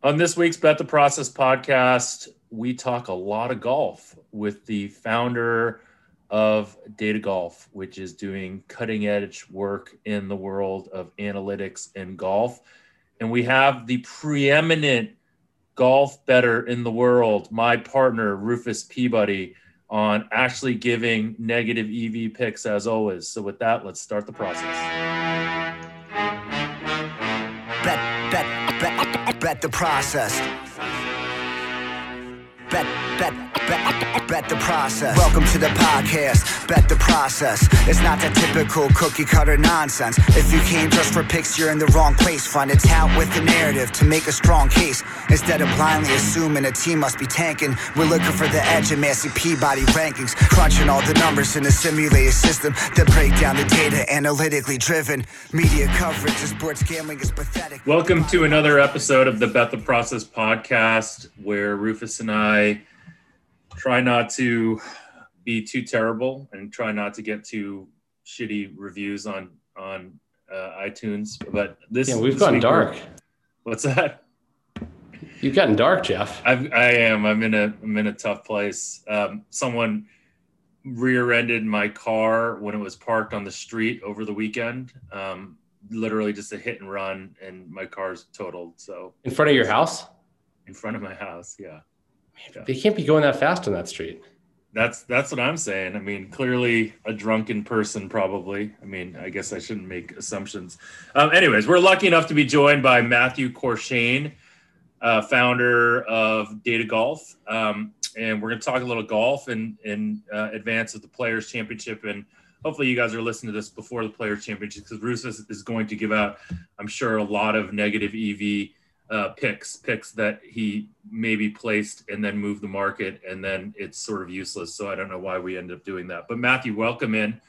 On this week's Bet the Process podcast, we talk a lot of golf with the founder of Data Golf, which is doing cutting edge work in the world of analytics and golf. And we have the preeminent golf better in the world, my partner, Rufus Peabody, on actually giving negative EV picks as always. So, with that, let's start the process. Bet the process. Bet, bet, bet, bet the process. Welcome to the podcast. Bet the process. It's not that typical cookie cutter nonsense. If you came just for picks, you're in the wrong place. Find a tout with a narrative to make a strong case. Instead of blindly assuming a team must be tanking, we're looking for the edge in Massey Peabody rankings. Crunching all the numbers in a simulated system that break down the data analytically driven. Media coverage of sports gambling is pathetic. Welcome to another episode of the Bet the Process podcast, where Rufus and I try not to be too terrible and try not to get too shitty reviews on on uh, iTunes. But this yeah, we've this week dark. What's that? You've gotten dark, Jeff. I've, I am. I'm in a. I'm in a tough place. Um, someone rear-ended my car when it was parked on the street over the weekend. Um, literally just a hit and run, and my car's totaled. So In front of your house? in front of my house, yeah. They can't be going that fast on that street. That's that's what I'm saying. I mean, clearly a drunken person, probably. I mean, I guess I shouldn't make assumptions. Um, anyways, we're lucky enough to be joined by Matthew Courchene, uh, founder of Data Golf, um, and we're going to talk a little golf in in uh, advance of the Players Championship. And hopefully, you guys are listening to this before the Players Championship because Rufus is going to give out, I'm sure, a lot of negative EV uh, picks, picks that he maybe placed and then moved the market, and then it's sort of useless. So I don't know why we end up doing that. But Matthew, welcome in,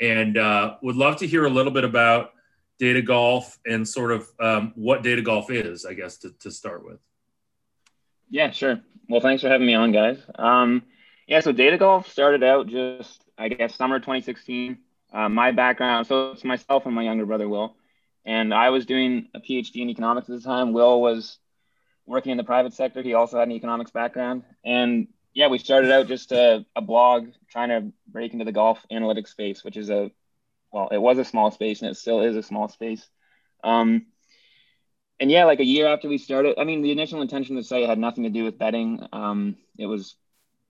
and uh, would love to hear a little bit about data golf and sort of um, what data golf is, I guess, to, to start with. Yeah, sure. Well, thanks for having me on, guys. Um, yeah, so data golf started out just, I guess, summer 2016. Uh, my background, so it's myself and my younger brother, Will. And I was doing a PhD in economics at the time. Will was working in the private sector. He also had an economics background. And yeah, we started out just a, a blog trying to break into the golf analytics space, which is a, well, it was a small space and it still is a small space. Um, and yeah, like a year after we started, I mean, the initial intention of the site had nothing to do with betting. Um, it was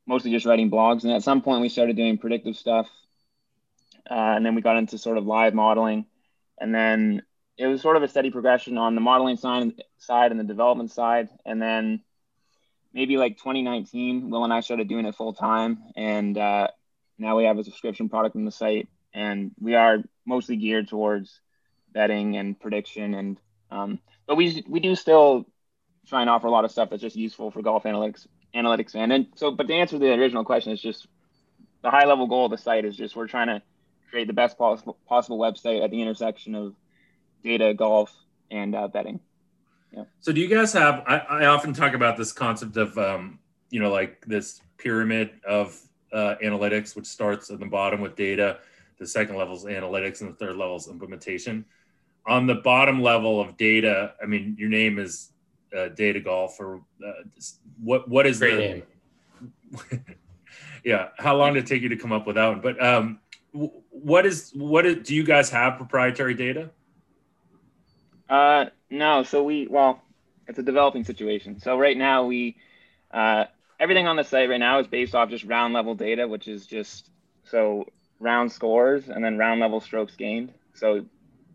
mostly just writing blogs. And at some point, we started doing predictive stuff. Uh, and then we got into sort of live modeling. And then it was sort of a steady progression on the modeling side, side and the development side. And then maybe like 2019, Will and I started doing it full time. And uh, now we have a subscription product on the site. And we are mostly geared towards betting and prediction and um, but we we do still try and offer a lot of stuff that's just useful for golf analytics analytics fan. And so, but to answer the original question, it's just the high level goal of the site is just we're trying to create the best possible possible website at the intersection of data, golf, and uh, betting. Yeah. So do you guys have? I, I often talk about this concept of um, you know like this pyramid of uh, analytics, which starts at the bottom with data, the second level is analytics, and the third level is implementation on the bottom level of data, I mean, your name is uh, Data Golf, or uh, what? What is Great the? name. yeah, how long did it take you to come up with that one? But um, what is what is? Do you guys have proprietary data? Uh, no. So we well, it's a developing situation. So right now we uh, everything on the site right now is based off just round level data, which is just so round scores and then round level strokes gained. So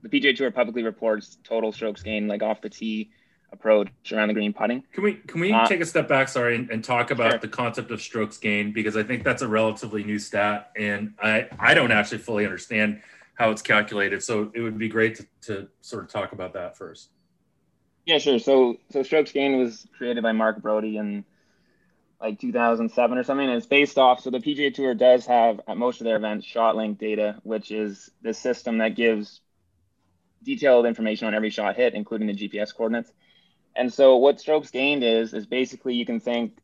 the PGA Tour publicly reports total strokes gained, like off the tee approach around the green putting. Can we can we uh, take a step back, sorry, and, and talk about sure. the concept of strokes gained because I think that's a relatively new stat, and I I don't actually fully understand how it's calculated. So it would be great to, to sort of talk about that first. Yeah, sure. So so strokes gained was created by Mark Broadie in like 2007 or something. And it's based off. So the PGA Tour does have at most of their events ShotLink data, which is the system that gives detailed information on every shot hit, including the GPS coordinates. And so what strokes gained is is basically you can think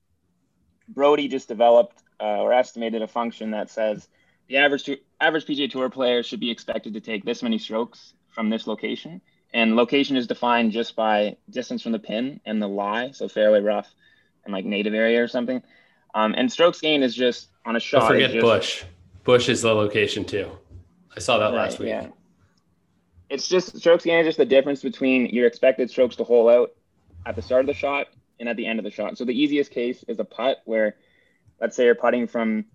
Broadie just developed uh, or estimated a function that says the average to, average PGA Tour player should be expected to take this many strokes from this location, and location is defined just by distance from the pin and the lie, so fairway rough and like native area or something. Um, and strokes gained is just on a shot. Don't forget just, Bush. Bush is the location too. I saw that right, last week. Yeah. It's just strokes gained is just the difference between your expected strokes to hole out at the start of the shot and at the end of the shot. So the easiest case is a putt where, let's say you're putting from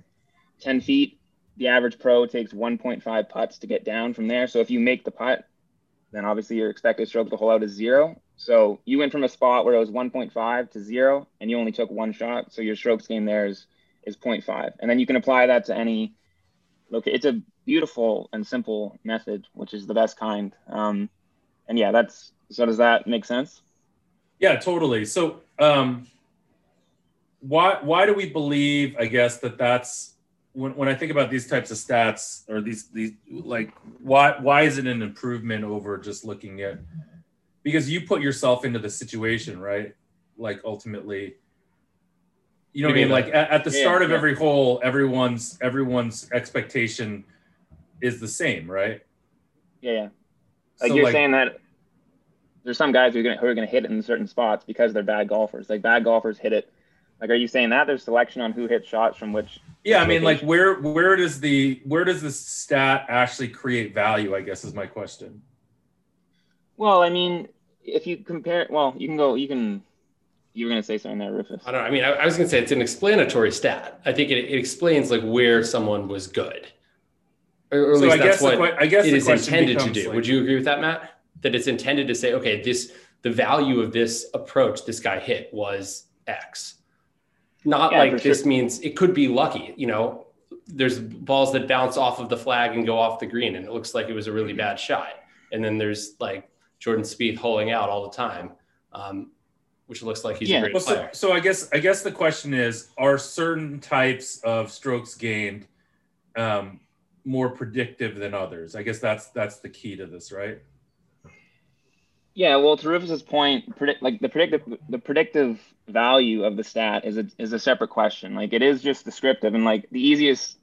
10 feet, the average pro takes 1.5 putts to get down from there. So if you make the putt, then obviously your expected stroke to hole out is zero. So you went from a spot where it was 1.5 to zero, and you only took one shot. So your strokes gain there is is 0.5, and then you can apply that to any. Look, it's a beautiful and simple method, which is the best kind. Um, and yeah, that's so. Does that make sense? Yeah, totally. So, um, why why do we believe? I guess that that's when, when I think about these types of stats or these these like why why is it an improvement over just looking at because you put yourself into the situation right? Like ultimately you know what I mean? like at, at the start yeah, of yeah. every hole everyone's everyone's expectation is the same right? Yeah yeah. Like so you're like, saying that there's some guys who are gonna who are gonna hit it in certain spots because they're bad golfers. Like bad golfers hit it. Like, are you saying that there's selection on who hits shots from which? Yeah, I mean, like where where does the where does the stat actually create value? I guess is my question. Well, I mean, if you compare, well, you can go, you can. You were going to say something there, Rufus. I don't know. I mean, I, I was going to say it's an explanatory stat. I think it, it explains like where someone was good, or, or at so least I that's what the, I guess it is intended to do. Like, Would you agree with that, Matt? That it's intended to say, okay, this the value of this approach this guy hit was X not yeah, like this sure. means it could be lucky. You know, there's balls that bounce off of the flag and go off the green, and it looks like it was a really bad shot. And then there's like Jordan Spieth holing out all the time, um, which looks like he's yeah. a great well, player. So, so I guess I guess the question is: Are certain types of strokes gained um, more predictive than others? I guess that's that's the key to this, right? Yeah, well, to Rufus's point, predict like the predictive the predictive value of the stat is a is a separate question. Like it is just descriptive, and like the easiest,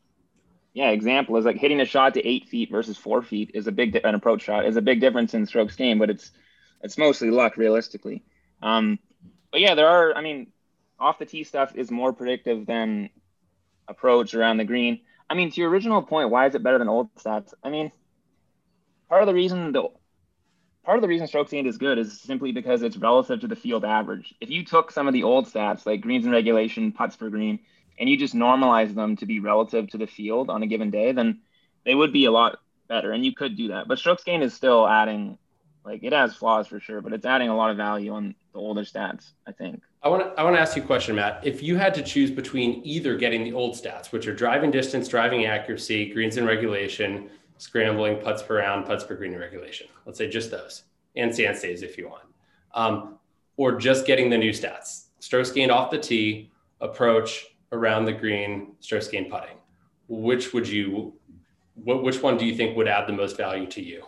yeah, example is like hitting a shot to eight feet versus four feet is a big an approach shot is a big difference in strokes gained, but it's it's mostly luck realistically. Um, but yeah, there are. I mean, off the tee stuff is more predictive than approach around the green. I mean, to your original point, why is it better than old stats? I mean, part of the reason the part of the reason strokes gained is good is simply because it's relative to the field average. If you took some of the old stats like greens and regulation, putts per green, and you just normalize them to be relative to the field on a given day, then they would be a lot better. And you could do that. But strokes gained is still adding, like it has flaws for sure, but it's adding a lot of value on the older stats, I think. I want to I want to ask you a question, Matt. If you had to choose between either getting the old stats, which are driving distance, driving accuracy, greens and regulation, scrambling, putts per round, putts per green regulation. Let's say just those, and sand saves if you want, um, or just getting the new stats: strokes gained off the tee, approach around the green, strokes gained putting. Which would you? What, which one do you think would add the most value to you?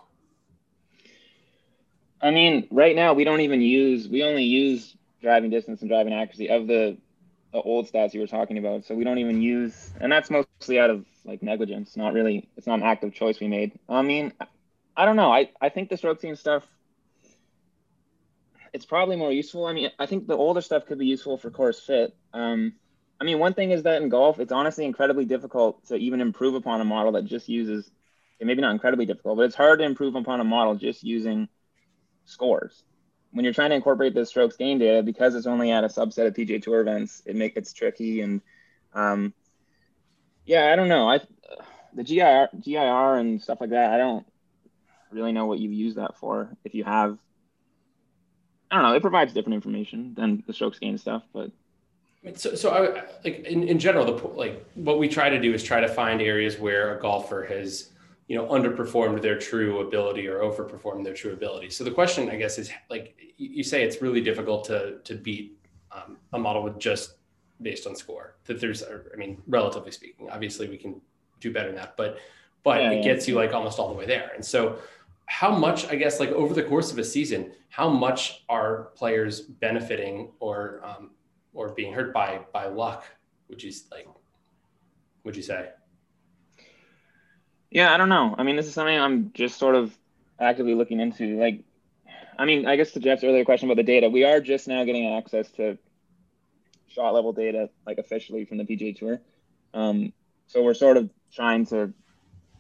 I mean, right now we don't even use. We only use driving distance and driving accuracy of the the old stats you were talking about. So we don't even use, and that's mostly out of like negligence. Not really. It's not an active choice we made. I mean, I don't know. I I think the strokes gained stuff. It's probably more useful. I mean, I think the older stuff could be useful for course fit. Um, I mean, one thing is that in golf, it's honestly incredibly difficult to even improve upon a model that just uses. Maybe not incredibly difficult, but it's hard to improve upon a model just using scores when you're trying to incorporate the strokes gain data, because it's only at a subset of PGA Tour events, it makes it's tricky. And um, yeah, I don't know. I the GIR, GIR and stuff like that. I don't really know what you use that for. If you have, I don't know. It provides different information than the strokes gain stuff, but. So, so I like in, in general, the like what we try to do is try to find areas where a golfer has you know underperformed their true ability or overperformed their true ability so the question i guess is like you say it's really difficult to to beat um, a model with just based on score that there's i mean relatively speaking obviously we can do better than that but but yeah, it gets you like almost all the way there and so how much i guess like over the course of a season how much are players benefiting or um, or being hurt by by luck would you like would you say yeah, I don't know. I mean, this is something I'm just sort of actively looking into. Like, I mean, I guess to Jeff's earlier question about the data, we are just now getting access to shot level data, like officially from the PGA Tour. Um, so we're sort of trying to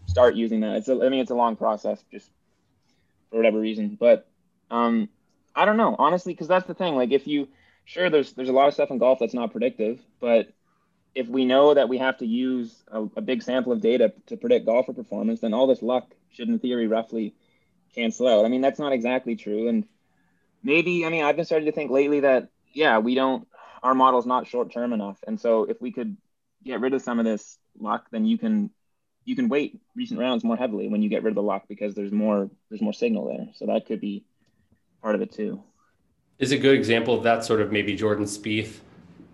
start using that. It's a, I mean, it's a long process, just for whatever reason. But um, I don't know, honestly, because that's the thing. Like, if you sure, there's there's a lot of stuff in golf that's not predictive, but if we know that we have to use a, a big sample of data to predict golfer performance, then all this luck should, in theory, roughly cancel out. I mean, that's not exactly true, and maybe I mean I've been starting to think lately that yeah, we don't our model's not short term enough, and so if we could get rid of some of this luck, then you can you can weight recent rounds more heavily when you get rid of the luck because there's more there's more signal there. So that could be part of it too. Is a good example of that sort of maybe Jordan Spieth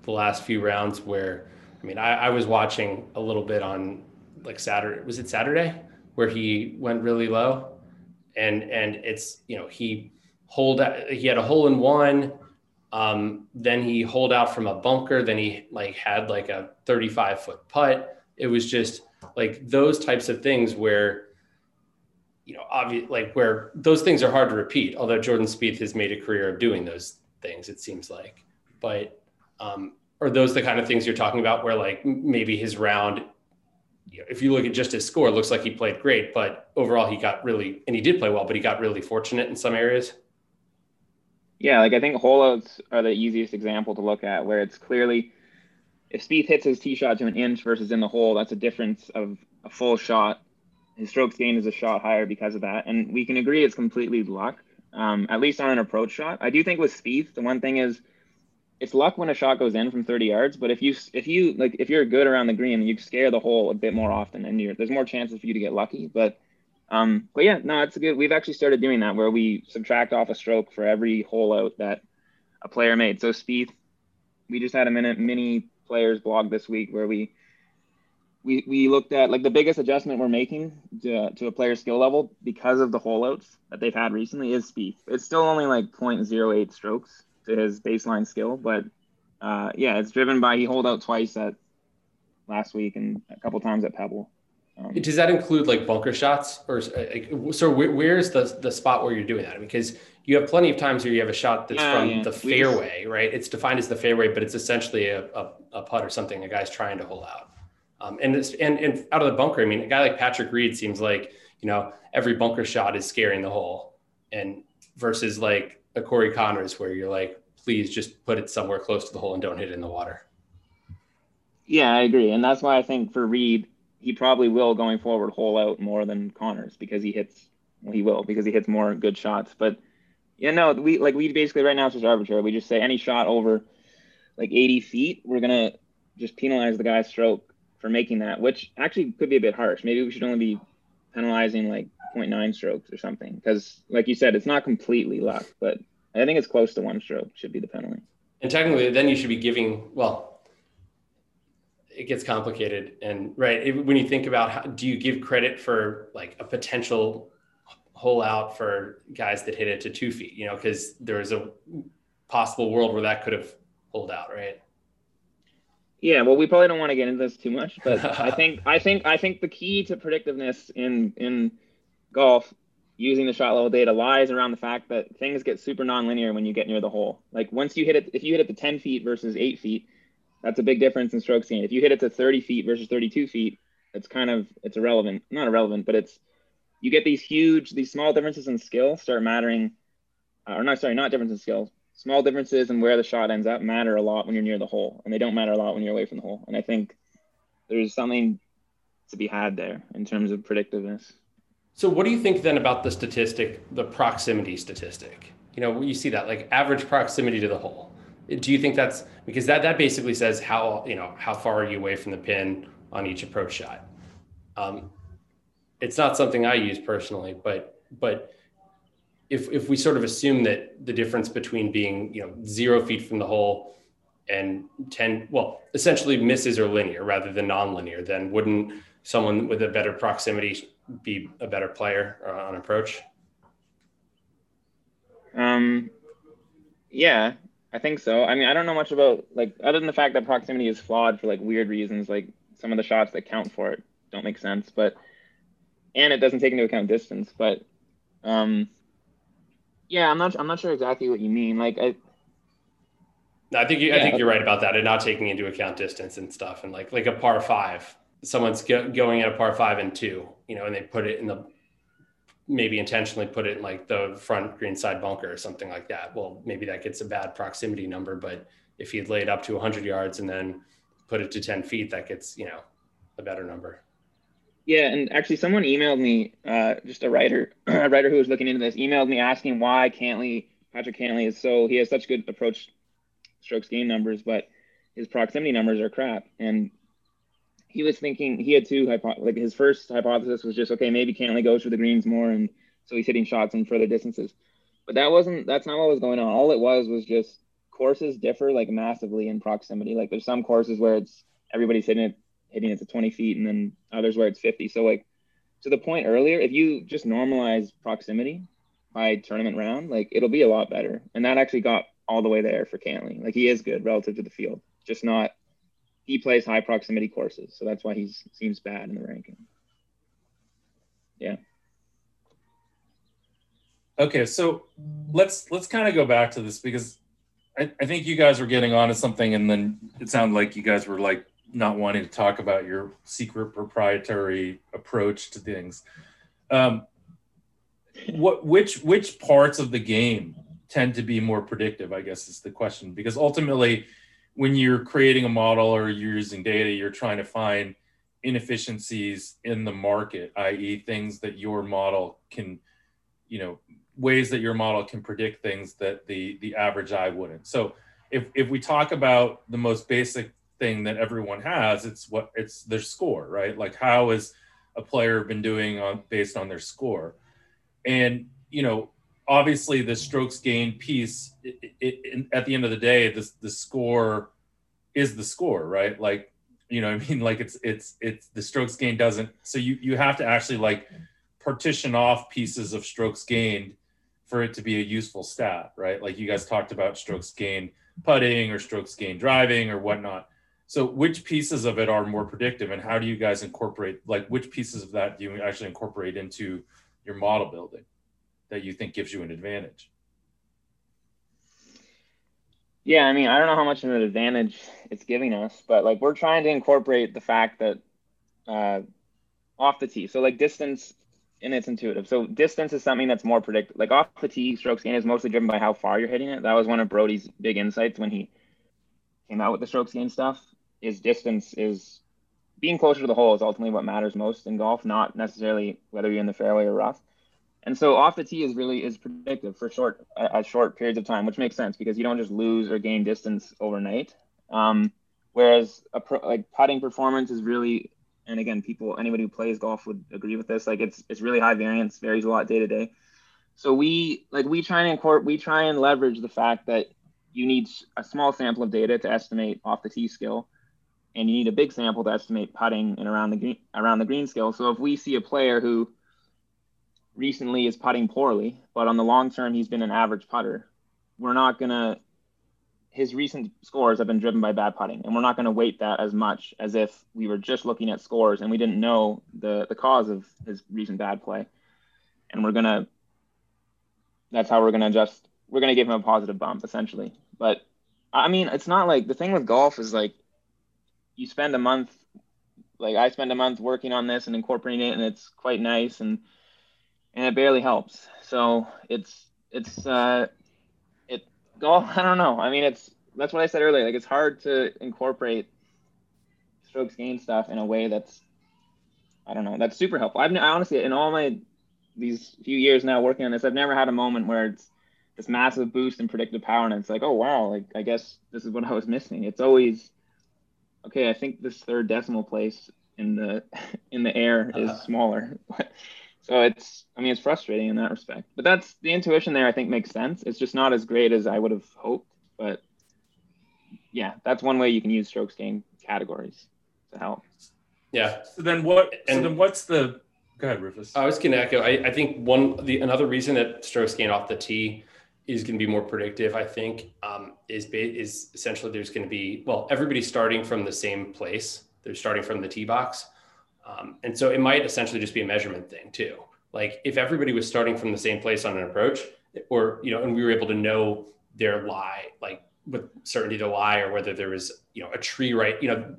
the last few rounds where I mean I, I was watching a little bit on like Saturday was it Saturday where he went really low and and it's you know he hold he had a hole in one um, then he holed out from a bunker. Then he like had like a 35 foot putt. It was just like those types of things where you know obvious like where those things are hard to repeat although jordan Spieth has made a career of doing those things it seems like. But um, are those the kind of things you're talking about where like maybe his round if you look at just his score it looks like he played great but overall he got really and he did play well but he got really fortunate in some areas yeah like i think holdouts are the easiest example to look at where it's clearly if Spieth hits his tee shot to an inch versus in the hole, that's a difference of a full shot. His strokes gained is a shot higher because of that, and we can agree it's completely luck. Um, at least on an approach shot. I do think with Spieth, the one thing is it's luck when a shot goes in from 30 yards. But if you if you like if you're good around the green, you scare the hole a bit more often, and there's more chances for you to get lucky. But um, but yeah, no, it's good. We've actually started doing that where we subtract off a stroke for every hole out that a player made. So Spieth, we just had a minute mini players blog this week where we we, we looked at like the biggest adjustment we're making to, to a player skill level because of the holeouts that they've had recently is Spieth. It's still only like 0.08 strokes to his baseline skill, but uh, yeah, it's driven by he holed out twice at last week and a couple times at Pebble. Um, Does that include like bunker shots, or like, so? Where's the the spot where you're doing that? Because you have plenty of times where you have a shot that's from yeah. the fairway, right? It's defined as the fairway, but it's essentially a, a, a putt or something a guy's trying to hole out. Um, and, it's, and and out of the bunker, I mean, a guy like Patrick Reed seems like you know every bunker shot is scaring the hole, and versus like a Corey Conners where you're like, please just put it somewhere close to the hole and don't hit it in the water. Yeah, I agree, and that's why I think for Reed, he probably will going forward hole out more than Conners because he hits. Well, he will because he hits more good shots, but yeah, no, we like we basically right now it's just arbitrary. We just say any shot over like 80 feet, we're gonna just penalize the guy's stroke for making that, which actually could be a bit harsh. Maybe we should only be penalizing like 0.9 strokes or something, because like you said, it's not completely luck, but I think it's close to one stroke should be the penalty. And technically, then you should be giving well. It gets complicated, and right when you think about how do you give credit for like a potential hole out for guys that hit it to two feet, you know, because there's a possible world where that could have pulled out, right? Yeah, well, we probably don't want to get into this too much, but I think I think I think the key to predictiveness in in golf using the shot level data lies around the fact that things get super nonlinear when you get near the hole. Like once you hit it, if you hit it to 10 feet versus eight feet, that's a big difference in stroke gain. If you hit it to 30 feet versus 32 feet, it's kind of it's irrelevant. Not irrelevant, but it's you get these huge, these small differences in skill start mattering, uh, or not, sorry, not differences in skill. Small differences in where the shot ends up matter a lot when you're near the hole, and they don't matter a lot when you're away from the hole. And I think there's something to be had there in terms of predictiveness. So, what do you think then about the statistic, the proximity statistic? You know, you see that like average proximity to the hole. Do you think that's because that that basically says how you know how far are you away from the pin on each approach shot? Um, it's not something I use personally, but but if if we sort of assume that the difference between being you know zero feet from the hole and 10 well essentially misses are linear rather than nonlinear then wouldn't someone with a better proximity be a better player uh, on approach um yeah i think so i mean i don't know much about like other than the fact that proximity is flawed for like weird reasons like some of the shots that count for it don't make sense but and it doesn't take into account distance. But um, Yeah, I'm not. I'm not sure exactly what you mean. Like, I. I think you, yeah. I think you're right about that, and not taking into account distance and stuff, and like like a par five. Someone's go, going at a par five and two, you know, and they put it in the maybe intentionally put it in like the front green side bunker or something like that. Well, maybe that gets a bad proximity number, but if he had laid up to 100 yards and then put it to 10 feet, that gets you know a better number. Yeah, and actually, someone emailed me, uh, just a writer, a writer who was looking into this, emailed me asking why Cantlay, Patrick Cantlay, is so he has such good approach strokes gain numbers, but his proximity numbers are crap. And he was thinking he had two hypo- like his first hypothesis was just okay, maybe Cantlay goes for the greens more, and so he's hitting shots in further distances. But that wasn't that's not what was going on. All it was was just courses differ like massively in proximity. Like there's some courses where it's everybody's hitting it hitting it to 20 feet, and then others where it's 50. So like to the point earlier, if you just normalize proximity by tournament round, like it'll be a lot better. And that actually got all the way there for Cantlay. Like he is good relative to the field, just not he plays high proximity courses, so that's why he seems bad in the ranking. Yeah. Okay, so let's let's kind of go back to this because I, I think you guys were getting onto something, and then it sounded like you guys were like not wanting to talk about your secret proprietary approach to things. Um, what which which parts of the game tend to be more predictive? I guess is the question because ultimately when you're creating a model or you're using data, you're trying to find inefficiencies in the market, i.e., things that your model can, you know, ways that your model can predict things that the the average eye wouldn't. So if if we talk about the most basic thing that everyone has, it's what it's their score, right? Like how is a player been doing on based on their score, and you know obviously the strokes gain piece it, it, it, at the end of the day the, the score is the score right? Like you know i mean? Like it's it's it's the strokes gain doesn't so you you have to actually like partition off pieces of strokes gained for it to be a useful stat right? Like you guys talked about strokes gained putting or strokes gained driving or whatnot. So which pieces of it are more predictive and how do you guys incorporate like which pieces of that do you actually incorporate into your model building that you think gives you an advantage? Yeah, I mean, I don't know how much of an advantage it's giving us, but like we're trying to incorporate the fact that uh, off the tee, so like distance and it's intuitive. So distance is something that's more predictable. Like off the tee, strokes gain is mostly driven by how far you're hitting it. That was one of Broadie's big insights when he came out with the strokes gain stuff. Is distance is being closer to the hole is ultimately what matters most in golf, not necessarily whether you're in the fairway or rough. And so off the tee is really is predictive for short uh, short periods of time, which makes sense because you don't just lose or gain distance overnight. Um, whereas a pro, like putting performance is really, and again, people anybody who plays golf would agree with this. Like it's it's really high variance, varies a lot day to day. So we like we try and incorporate, we try and leverage the fact that you need a small sample of data to estimate off the tee skill, and you need a big sample to estimate putting and around the green around the green skill. So if we see a player who recently is putting poorly, but on the long term, he's been an average putter. We're not going to, his recent scores have been driven by bad putting, and we're not going to weight that as much as if we were just looking at scores and we didn't know the, the cause of his recent bad play. And we're going to, that's how we're going to adjust. We're going to give him a positive bump essentially. But I mean, it's not like the thing with golf is like you spend a month, like I spend a month working on this and incorporating it, and it's quite nice. And and it barely helps. So it's it's uh, it golf. I don't know. I mean, it's that's what I said earlier. Like it's hard to incorporate strokes gain stuff in a way that's I don't know that's super helpful. I've I honestly in all my these few years now working on this, I've never had a moment where it's this massive boost in predictive power and it's like, oh wow, like I guess this is what I was missing. It's always okay. I think this third decimal place in the in the air is uh-huh. smaller. So it's, I mean, it's frustrating in that respect. But that's the intuition there. I think makes sense. It's just not as great as I would have hoped. But yeah, that's one way you can use strokes gain categories to help. Yeah. So then what? And so then what's the? Go ahead, Rufus. I was going to echo. I, I think one the another reason that strokes gain off the tee is going to be more predictive. I think um, is is essentially there's going to be well everybody's starting from the same place. They're starting from the tee box. Um, and so it might essentially just be a measurement thing too. Like if everybody was starting from the same place on an approach, or you know, and we were able to know their lie, like with certainty the lie, or whether there was you know a tree right, you know,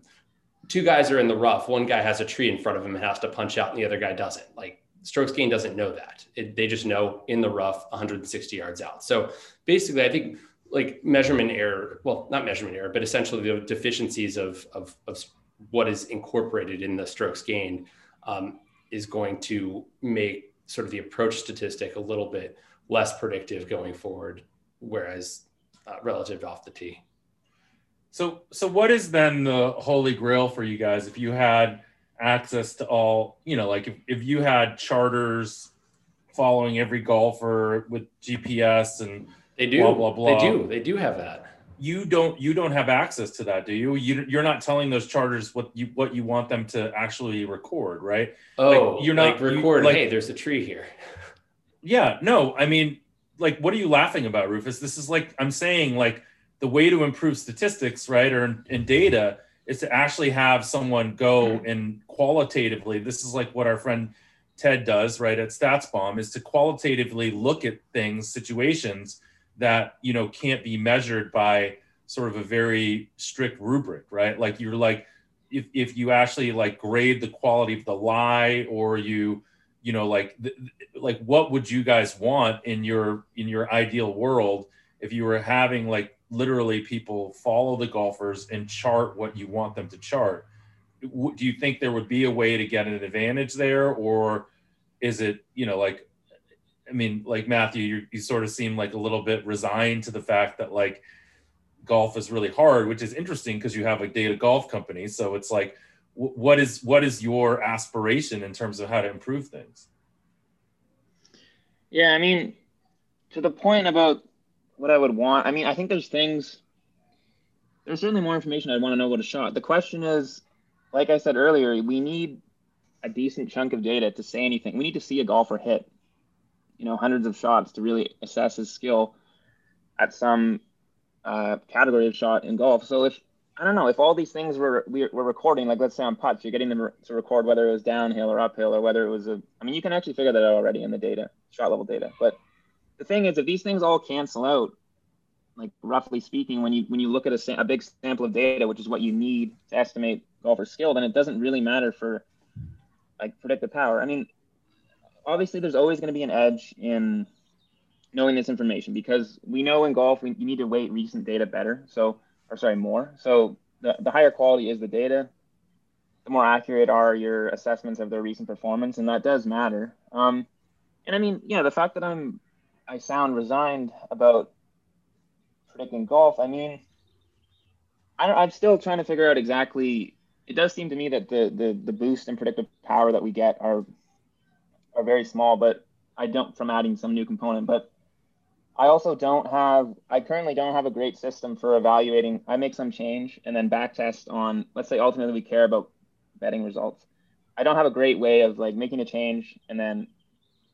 two guys are in the rough, one guy has a tree in front of him and has to punch out, and the other guy doesn't. Like strokes gain doesn't know that. It, they just know in the rough 160 yards out. So basically, I think like measurement error, well, not measurement error, but essentially the deficiencies of, of, of what is incorporated in the strokes gained um, is going to make sort of the approach statistic a little bit less predictive going forward, whereas uh, relative off the tee. So, so what is then the holy grail for you guys? If you had access to all, you know, like if, if you had charters following every golfer with GPS and they do, blah, blah, blah. they do, they do have that. You don't, you don't have access to that, do you? you you're not telling those charters what you, what you want them to actually record, right? Oh, like you're not like record. You, like, hey, there's a tree here. Yeah, no, I mean, like, what are you laughing about, Rufus? This is like, I'm saying like the way to improve statistics, right? Or in, in data is to actually have someone go mm-hmm. and qualitatively, this is like what our friend Ted does, right, at StatsBomb, is to qualitatively look at things, situations that, you know, can't be measured by sort of a very strict rubric, right? Like you're like, if, if you actually like grade the quality of the lie or you, you know, like, th- like what would you guys want in your, in your ideal world if you were having like literally people follow the golfers and chart what you want them to chart. Do you think there would be a way to get an advantage there, or is it you know like, I mean, like Matthew, you, you sort of seem like a little bit resigned to the fact that like golf is really hard, which is interesting because you have a data golf company. So it's like, what is what is your aspiration in terms of how to improve things? Yeah, I mean, to the point about what I would want. I mean, I think there's things. There's certainly more information I'd want to know about a shot. The question is, like I said earlier, we need a decent chunk of data to say anything. We need to see a golfer hit, you know, hundreds of shots to really assess his skill at some uh, category of shot in golf. So if I don't know if all these things were we were recording, like let's say on putts, you're getting them to record whether it was downhill or uphill or whether it was a. I mean, you can actually figure that out already in the data, shot level data. But the thing is, if these things all cancel out, like roughly speaking, when you when you look at a, a big sample of data, which is what you need to estimate golfer skill, then it doesn't really matter for like predictive power. I mean, obviously, there's always going to be an edge in knowing this information because we know in golf we, you need to weight recent data better. So, or sorry, more. So the, the higher quality is the data, the more accurate are your assessments of their recent performance, and that does matter. Um, and I mean, yeah, the fact that I'm I sound resigned about predicting golf. I mean, I am still trying to figure out exactly. It does seem to me that the, the the boost and predictive power that we get are are very small, but I don't from adding some new component. But I also don't have. I currently don't have a great system for evaluating. I make some change and then back test on. Let's say ultimately we care about betting results. I don't have a great way of like making a change and then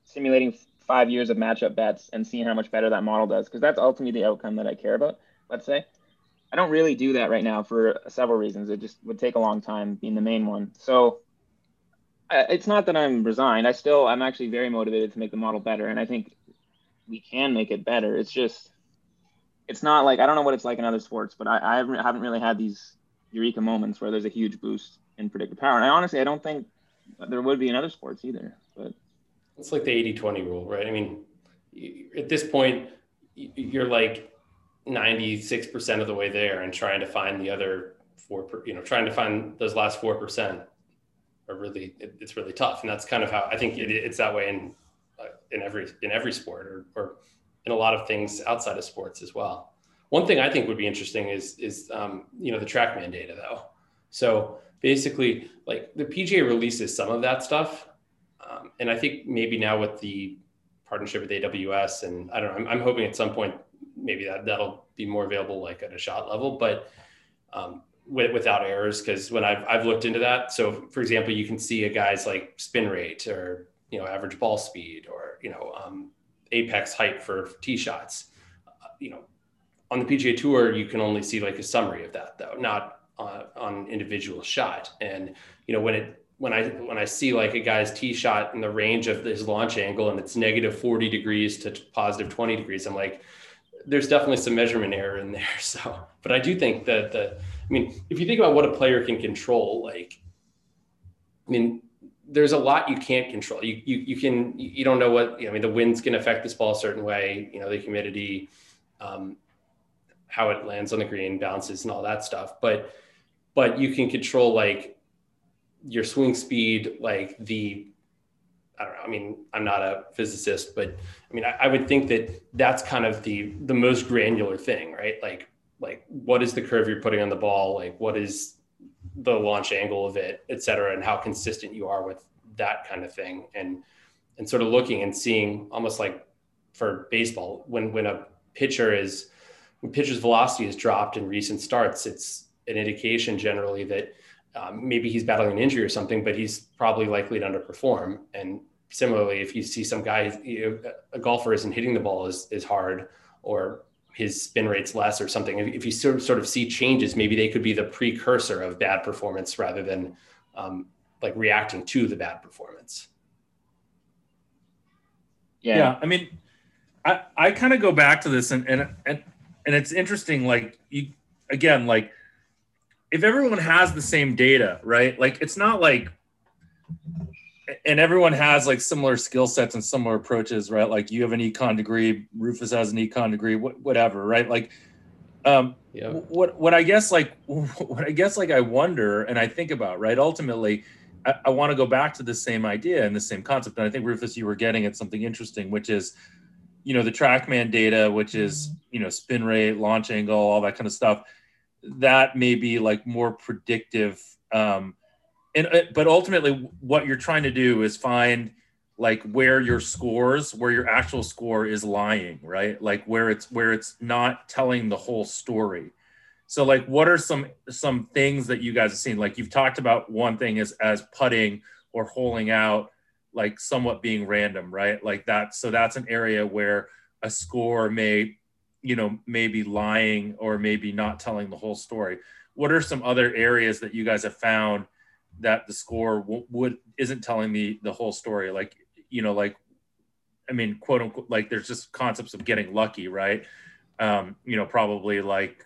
simulating five years of matchup bets and seeing how much better that model does because that's ultimately the outcome that I care about. Let's say I don't really do that right now for several reasons. It just would take a long time being the main one. So it's not that I'm resigned. I still I'm actually very motivated to make the model better, and I think we can make it better. It's just it's not like I don't know what it's like in other sports, but I, I haven't really had these eureka moments where there's a huge boost in predictive power. And I honestly I don't think there would be in other sports either. But it's like the 80 20 rule, right? I mean, at this point, you're like 96% of the way there and trying to find the other four, you know, trying to find those last 4% are really, it's really tough. And that's kind of how I think it, it's that way in, uh, in every, in every sport or, or in a lot of things outside of sports as well. One thing I think would be interesting is, is, um, you know, the TrackMan data though. So basically like the PGA releases some of that stuff um, and I think maybe now with the partnership with AWS, and I don't know, I'm, I'm, hoping at some point maybe that that'll be more available like at a shot level, but um, with, without errors. Because when I've I've looked into that, so for example, you can see a guy's like spin rate or you know average ball speed or you know um, apex height for tee shots. Uh, you know, on the PGA Tour, you can only see like a summary of that though, not uh, on individual shot. And you know when it when I when I see like a guy's tee shot in the range of his launch angle and it's negative 40 degrees to positive 20 degrees, I'm like, there's definitely some measurement error in there. So, but I do think that the, I mean, if you think about what a player can control, like, I mean, there's a lot you can't control. You you you can you don't know what I mean. The winds can affect this ball a certain way. You know, the humidity, um, how it lands on the green, bounces, and all that stuff. But but you can control like your swing speed, like the, I don't know. I mean, I'm not a physicist, but I mean, I, I would think that that's kind of the the most granular thing, right? Like, like what is the curve you're putting on the ball? Like, what is the launch angle of it, et cetera, and how consistent you are with that kind of thing, and and sort of looking and seeing almost like for baseball when when a pitcher is when pitcher's velocity is dropped in recent starts, it's an indication generally that um, maybe he's battling an injury or something, but he's probably likely to underperform. And similarly, if you see some guy, you know, a golfer isn't hitting the ball as, as hard or his spin rate's less or something, if, if you sort of, sort of see changes, maybe they could be the precursor of bad performance rather than um, like reacting to the bad performance. Yeah. yeah I mean, I, I kind of go back to this and, and, and, and it's interesting. Like you, again, like if everyone has the same data, right? Like it's not like and everyone has like similar skill sets and similar approaches, right? Like you have an econ degree, Rufus has an econ degree, whatever, right? Like um yeah. what what I guess like what I guess like I wonder and I think about, right? Ultimately, I, I want to go back to the same idea and the same concept. And I think Rufus, you were getting at something interesting, which is you know the trackman data, which is you know spin rate, launch angle, all that kind of stuff that may be like more predictive um and uh, but ultimately what you're trying to do is find like where your scores where your actual score is lying right? Like where it's where it's not telling the whole story. So like what are some some things that you guys have seen? Like you've talked about one thing as as putting or holing out like somewhat being random right? Like that so that's an area where a score may you know maybe lying or maybe not telling the whole story. What are some other areas that you guys have found that the score w- would isn't telling the the whole story like you know like i mean quote unquote like there's just concepts of getting lucky right um you know probably like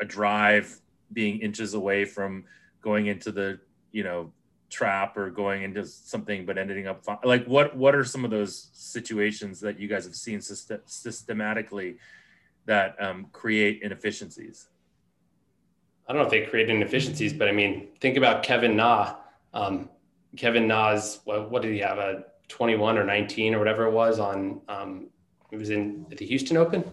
a drive being inches away from going into the you know trap or going into something but ending up fine. like what what are some of those situations that you guys have seen system, systematically that um, create inefficiencies i don't know if they create inefficiencies but i mean think about kevin na um, kevin na's what, what, did he have a 21 or 19 or whatever it was on um, it was in the houston open?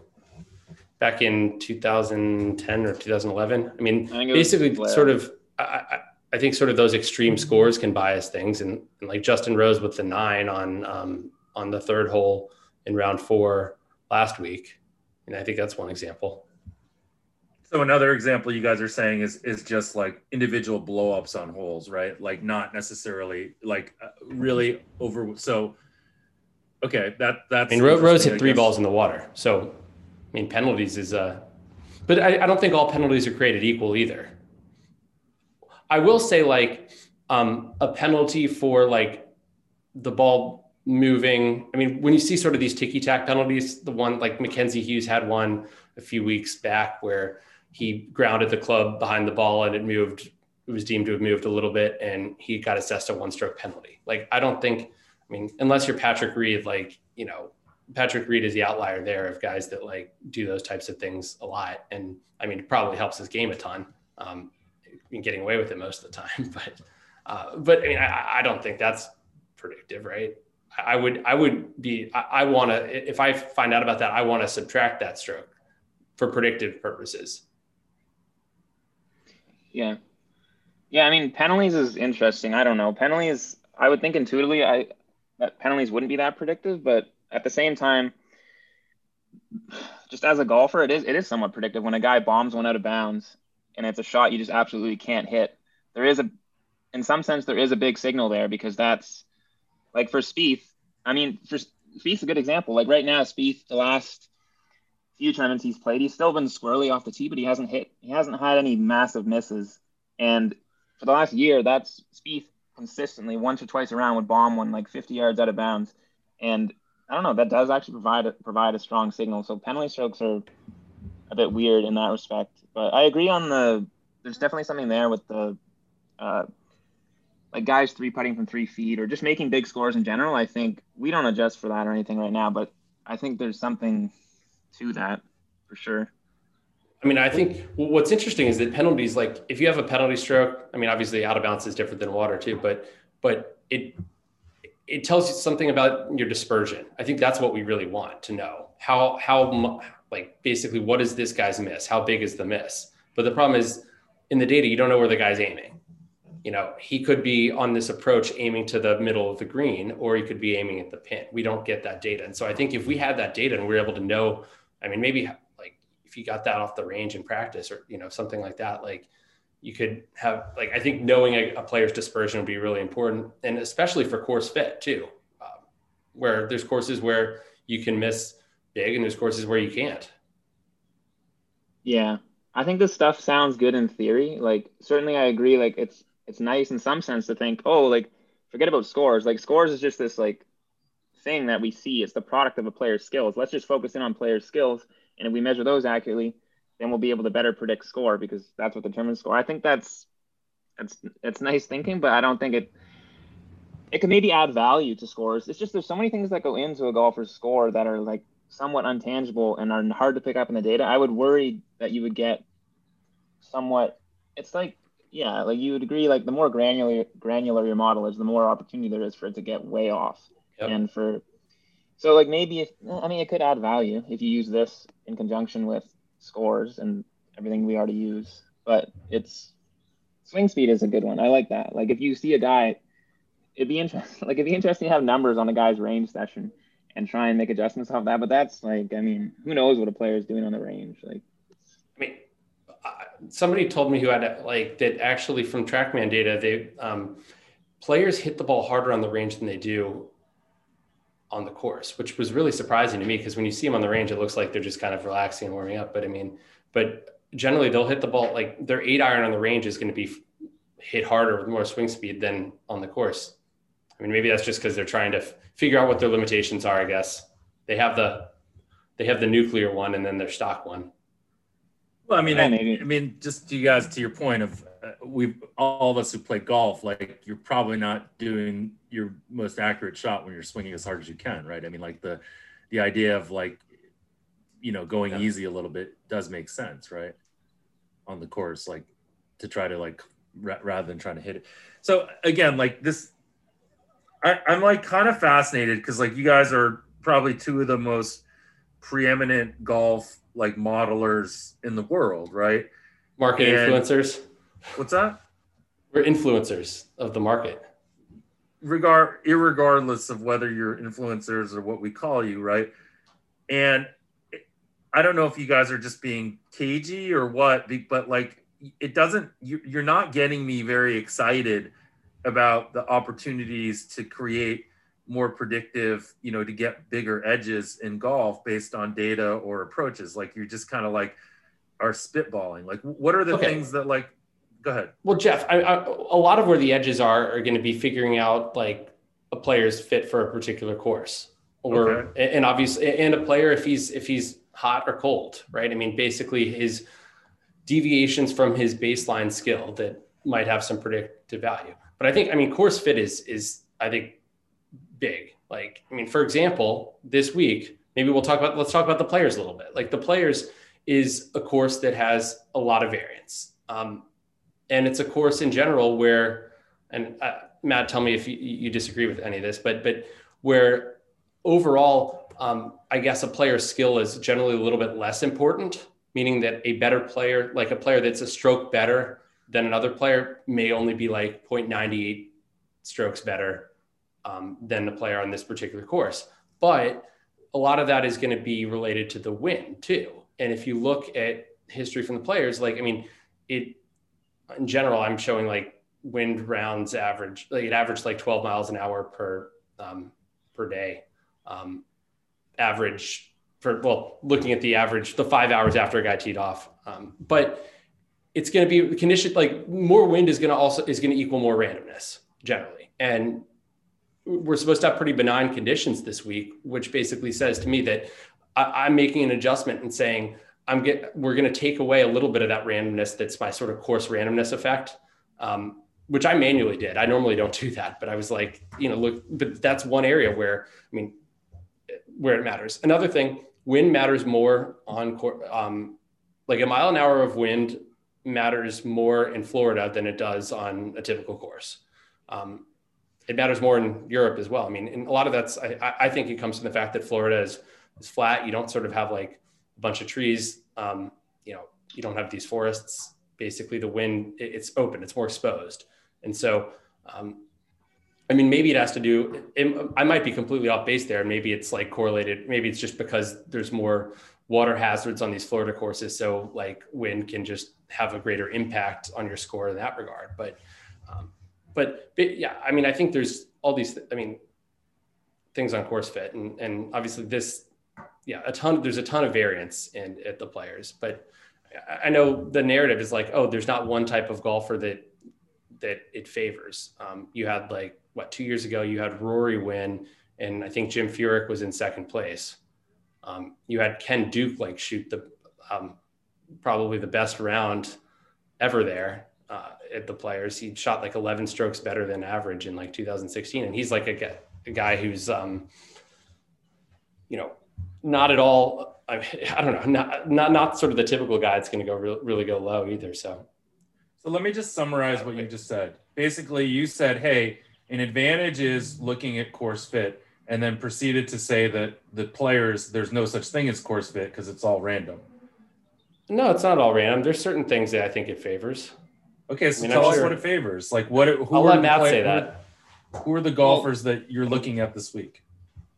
Back in 2010 or 2011 i mean I basically sort of I, I, I think sort of those extreme scores can bias things, and, and like Justin Rose with the nine on um, on the third hole in round four last week, and I think that's one example. So another example you guys are saying is is just like individual blowups on holes, right? Like not necessarily like uh, really over. So okay, that that's. I mean, Rose hit three balls in the water, so I mean penalties is uh, but I, I don't think all penalties are created equal either. I will say like um, a penalty for like the ball moving. I mean, when you see sort of these ticky tack penalties, the one like Mackenzie Hughes had one a few weeks back where he grounded the club behind the ball and it moved. It was deemed to have moved a little bit, and he got assessed a one stroke penalty. Like I don't think. I mean, unless you're Patrick Reed, like you know, Patrick Reed is the outlier there of guys that like do those types of things a lot, and I mean, it probably helps his game a ton. Um, getting away with it most of the time. But uh, but I mean, I, I, don't think that's predictive, right? I, would I would be I, I want to if I find out about that, I want to subtract that stroke for predictive purposes. Yeah, yeah. I mean, penalties is interesting. I don't know penalties. I would think intuitively, I that penalties wouldn't be that predictive, but at the same time, just as a golfer, it is it is somewhat predictive when a guy bombs one out of bounds and it's a shot you just absolutely can't hit. There is a, in some sense, there is a big signal there because that's like for Spieth. I mean, for Spieth's a good example. Like right now, Spieth, the last few tournaments he's played, he's still been squirrely off the tee, but he hasn't hit, he hasn't had any massive misses. And for the last year, that's Spieth consistently once or twice around would bomb one like 50 yards out of bounds. And I don't know, that does actually provide a, provide a strong signal. So penalty strokes are a bit weird in that respect. But I agree on the there's definitely something there with the uh, like guys three putting from three feet or just making big scores in general. I think we don't adjust for that or anything right now, but I think there's something to that for sure. I mean, I think what's interesting is that penalties, like if you have a penalty stroke, I mean, obviously out of bounds is different than water too, but but it it tells you something about your dispersion. I think that's what we really want to know. How how like basically what is this guy's miss? How big is the miss? But the problem is in the data, you don't know where the guy's aiming. You know, he could be on this approach aiming to the middle of the green, or he could be aiming at the pin. We don't get that data. And so I think if we had that data and we are able to know, I mean, maybe like if you got that off the range in practice or you know something like that like you could have like i think knowing a, a player's dispersion would be really important and especially for course fit too um, where there's courses where you can miss big and there's courses where you can't. Yeah. I think this stuff sounds good in theory. Like certainly i agree like it's it's nice in some sense to think oh like forget about scores. Like scores is just this like thing that we see it's the product of a player's skills let's just focus in on players skills and if we measure those accurately, then we'll be able to better predict score because that's what determines score. I think that's that's it's nice thinking, but I don't think it it can maybe add value to scores. It's just there's so many things that go into a golfer's score that are like somewhat untangible and are hard to pick up in the data. I would worry that you would get somewhat it's like yeah, like you would agree like the more granular granular your model is, the more opportunity there is for it to get way off. Yep. And for so like maybe if I mean it could add value if you use this in conjunction with scores and everything we already use. But it's swing speed is a good one. I like that. Like if you see a guy, it'd be interesting. Like it'd be interesting to have numbers on a guy's range session and try and make adjustments off that. But that's like, I mean, who knows what a player is doing on the range? Like, I mean, somebody told me who had like that actually from TrackMan data, they um, players hit the ball harder on the range than they do on the course, which was really surprising to me because when you see them on the range, it looks like they're just kind of relaxing and warming up. But I mean, but generally they'll hit the ball like their eight iron on the range is going to be hit harder with more swing speed than on the course. I mean, maybe that's just because they're trying to f- figure out what their limitations are. I guess they have the they have the nuclear one and then their stock one. Well, I mean, I, I mean, just you guys to your point of Uh, we all of us who play golf, like you're probably not doing your most accurate shot when you're swinging as hard as you can, right? I mean, like the the idea of like you know going yeah. easy a little bit does make sense, right? On the course, like to try to like ra- rather than trying to hit it. So again, like this, I, I'm like kind of fascinated because like you guys are probably two of the most preeminent golf like modelers in the world, right? Market and, influencers. What's that? We're influencers of the market. Regard, irregardless of whether you're influencers or what we call you, right? And I don't know if you guys are just being cagey or what, but like it doesn't. You're not getting me very excited about the opportunities to create more predictive, you know, to get bigger edges in golf based on data or approaches. Like you're just kind of like are spitballing. Like what are the okay. things that like go ahead. Well, Jeff, I, I, a lot of where the edges are are going to be figuring out like a player's fit for a particular course, or okay. and obviously, and a player if he's if he's hot or cold, right? I mean, basically his deviations from his baseline skill that might have some predictive value. But I think, I mean, course fit is is I think big. Like, I mean, for example, this week maybe we'll talk about let's talk about the players a little bit. Like the players is a course that has a lot of variance. Um, and it's a course in general where and uh, matt tell me if you, you, disagree with any of this but but where overall um, i guess a player's skill is generally a little bit less important meaning that a better player like a player that's a stroke better than another player may only be like 0.98 strokes better um, than the player on this particular course. But a lot of that is going to be related to the wind too. And if you look at history from the players like i mean it in general, I'm showing like wind rounds average, like it averaged like 12 miles an hour per um, per day. Um, average for well, looking at the average, the five hours after a guy teed off. Um, but it's going to be the condition like more wind is going to also is going to equal more randomness. generally. And we're supposed to have pretty benign conditions this week, which basically says to me that I, am making an adjustment and saying I'm get we're going to take away a little bit of that randomness. That's my sort of course randomness effect, um, which I manually did. I normally don't do that, but I was like, you know, look, but that's one area where I mean, where it matters. Another thing, wind matters more on um, like a mile an hour of wind matters more in Florida than it does on a typical course. Um, it matters more in Europe as well. I mean, and a lot of that's I, I think it comes from the fact that Florida is is flat. You don't sort of have like a bunch of trees. Um, you know, you don't have these forests. Basically, the wind it, it's open. It's more exposed, and so. Um, I mean, maybe it has to do. It, I might be completely off base there. Maybe it's like correlated. Maybe it's just because there's more water hazards on these Florida courses, so like wind can just have a greater impact on your score in that regard. But, um, but, but yeah, I mean, I think there's all these. I mean, things on course fit, and and obviously this yeah, a ton. There's a ton of variance in at the players, but I know the narrative is like, oh, there's not one type of golfer that that it favors. Um, you had like what two years ago, you had Rory win, and I think Jim Furyk was in second place. Um, you had Ken Duke like shoot the um, probably the best round ever there uh, at the players. He shot like 11 strokes better than average in like 2016, and he's like a, a guy who's um, you know not at all. I, I don't know, not, not, not sort of the typical guy that's going to go re- really go low either. So, so let me just summarize what you just said. Basically, you said, hey, an advantage is looking at course fit, and then proceeded to say that the players, there's no such thing as course fit because it's all random. No, it's not all random. There's certain things that I think it favors. Okay, so I mean, tell I'm us what it favors. Like what? Who I'll let Matt play, say that. Who are the golfers well, that you're looking at this week?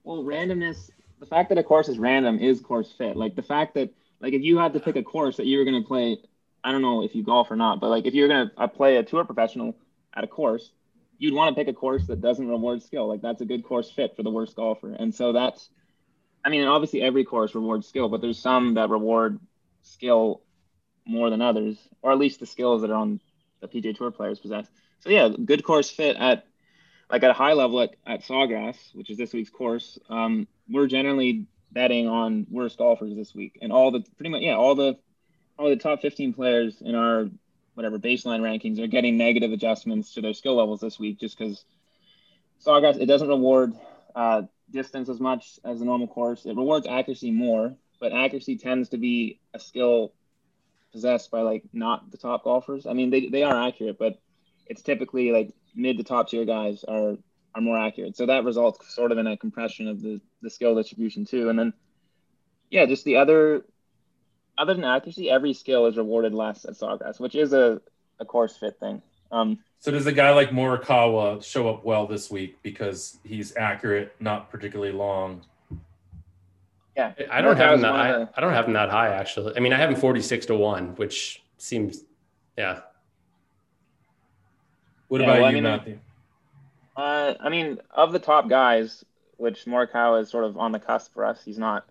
Well, randomness the fact that a course is random is course fit. Like the fact that like if you had to pick a course that you were to play, I don't know if you golf or not, but like if you're to uh, play a tour professional at a course, you'd want to pick a course that doesn't reward skill. Like that's a good course fit for the worst golfer. And so that's, I mean, obviously every course rewards skill, but there's some that reward skill more than others, or at least the skills that are on the PGA Tour players possess. So yeah, good course fit at like at a high level at, at Sawgrass, which is this week's course. Um, we're generally betting on worst golfers this week, and all the pretty much yeah all the all the top 15 players in our whatever baseline rankings are getting negative adjustments to their skill levels this week just because Sawgrass it doesn't reward uh, distance as much as the normal course. It rewards accuracy more, but accuracy tends to be a skill possessed by like not the top golfers. I mean, they, they are accurate, but it's typically like mid to top tier guys are are more accurate. So that results sort of in a compression of the, the skill distribution too. And then, yeah, just the other, other than accuracy, every skill is rewarded less at Sawgrass, which is a, a course fit thing. Um, so does a guy like Morikawa show up well this week because he's accurate, not particularly long? Yeah, I don't have him that. I, I, don't have him that high actually. I mean, I have him forty six to one, which seems, yeah. What yeah, about well, you, I mean, Matthew? Uh, I mean, of the top guys, which Morikawa is sort of on the cusp for us. He's not.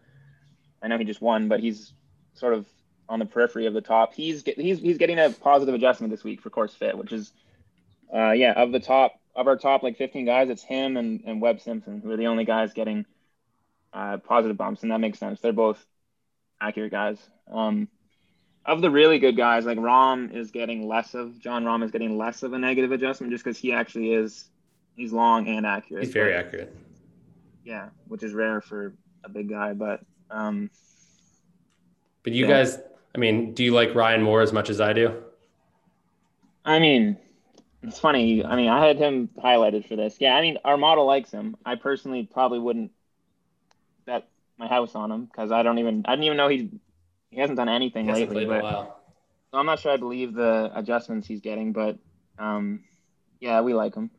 I know he just won, but he's sort of on the periphery of the top. He's get, he's he's getting a positive adjustment this week for course fit, which is, uh, yeah, of the top of our top like 15 guys, it's him and and Webb Simpson who are the only guys getting uh, positive bumps, and that makes sense. They're both accurate guys. Um, of the really good guys, like Rahm is getting less of Jon Rahm is getting less of a negative adjustment just because he actually is He's long and accurate. He's very but, accurate. Yeah, which is rare for a big guy, but um But you yeah. guys, I mean, do you like Ryan Moore as much as I do? I mean, it's funny. I mean, I had him highlighted for this. Yeah, I mean, our model likes him. I personally probably wouldn't bet my house on him because I don't even I didn't even know he he hasn't done anything he lately. But so I'm not sure I believe the adjustments he's getting, but um, yeah, we like him.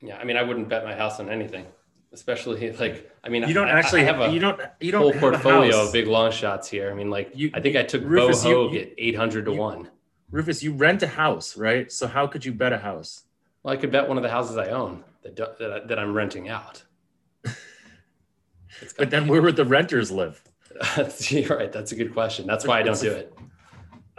Yeah, I mean, I wouldn't bet my house on anything, especially like I mean, you don't I, actually I have a you don't you don't whole portfolio of big long shots here. I mean, like you, I think I took Rufus, Bo Hoag at eight hundred to you, one. Rufus, you rent a house, right? So how could you bet a house? Well, I could bet one of the houses I own that that, that I'm renting out. but then where would the renters live? You're right. That's a good question. That's why I don't do it.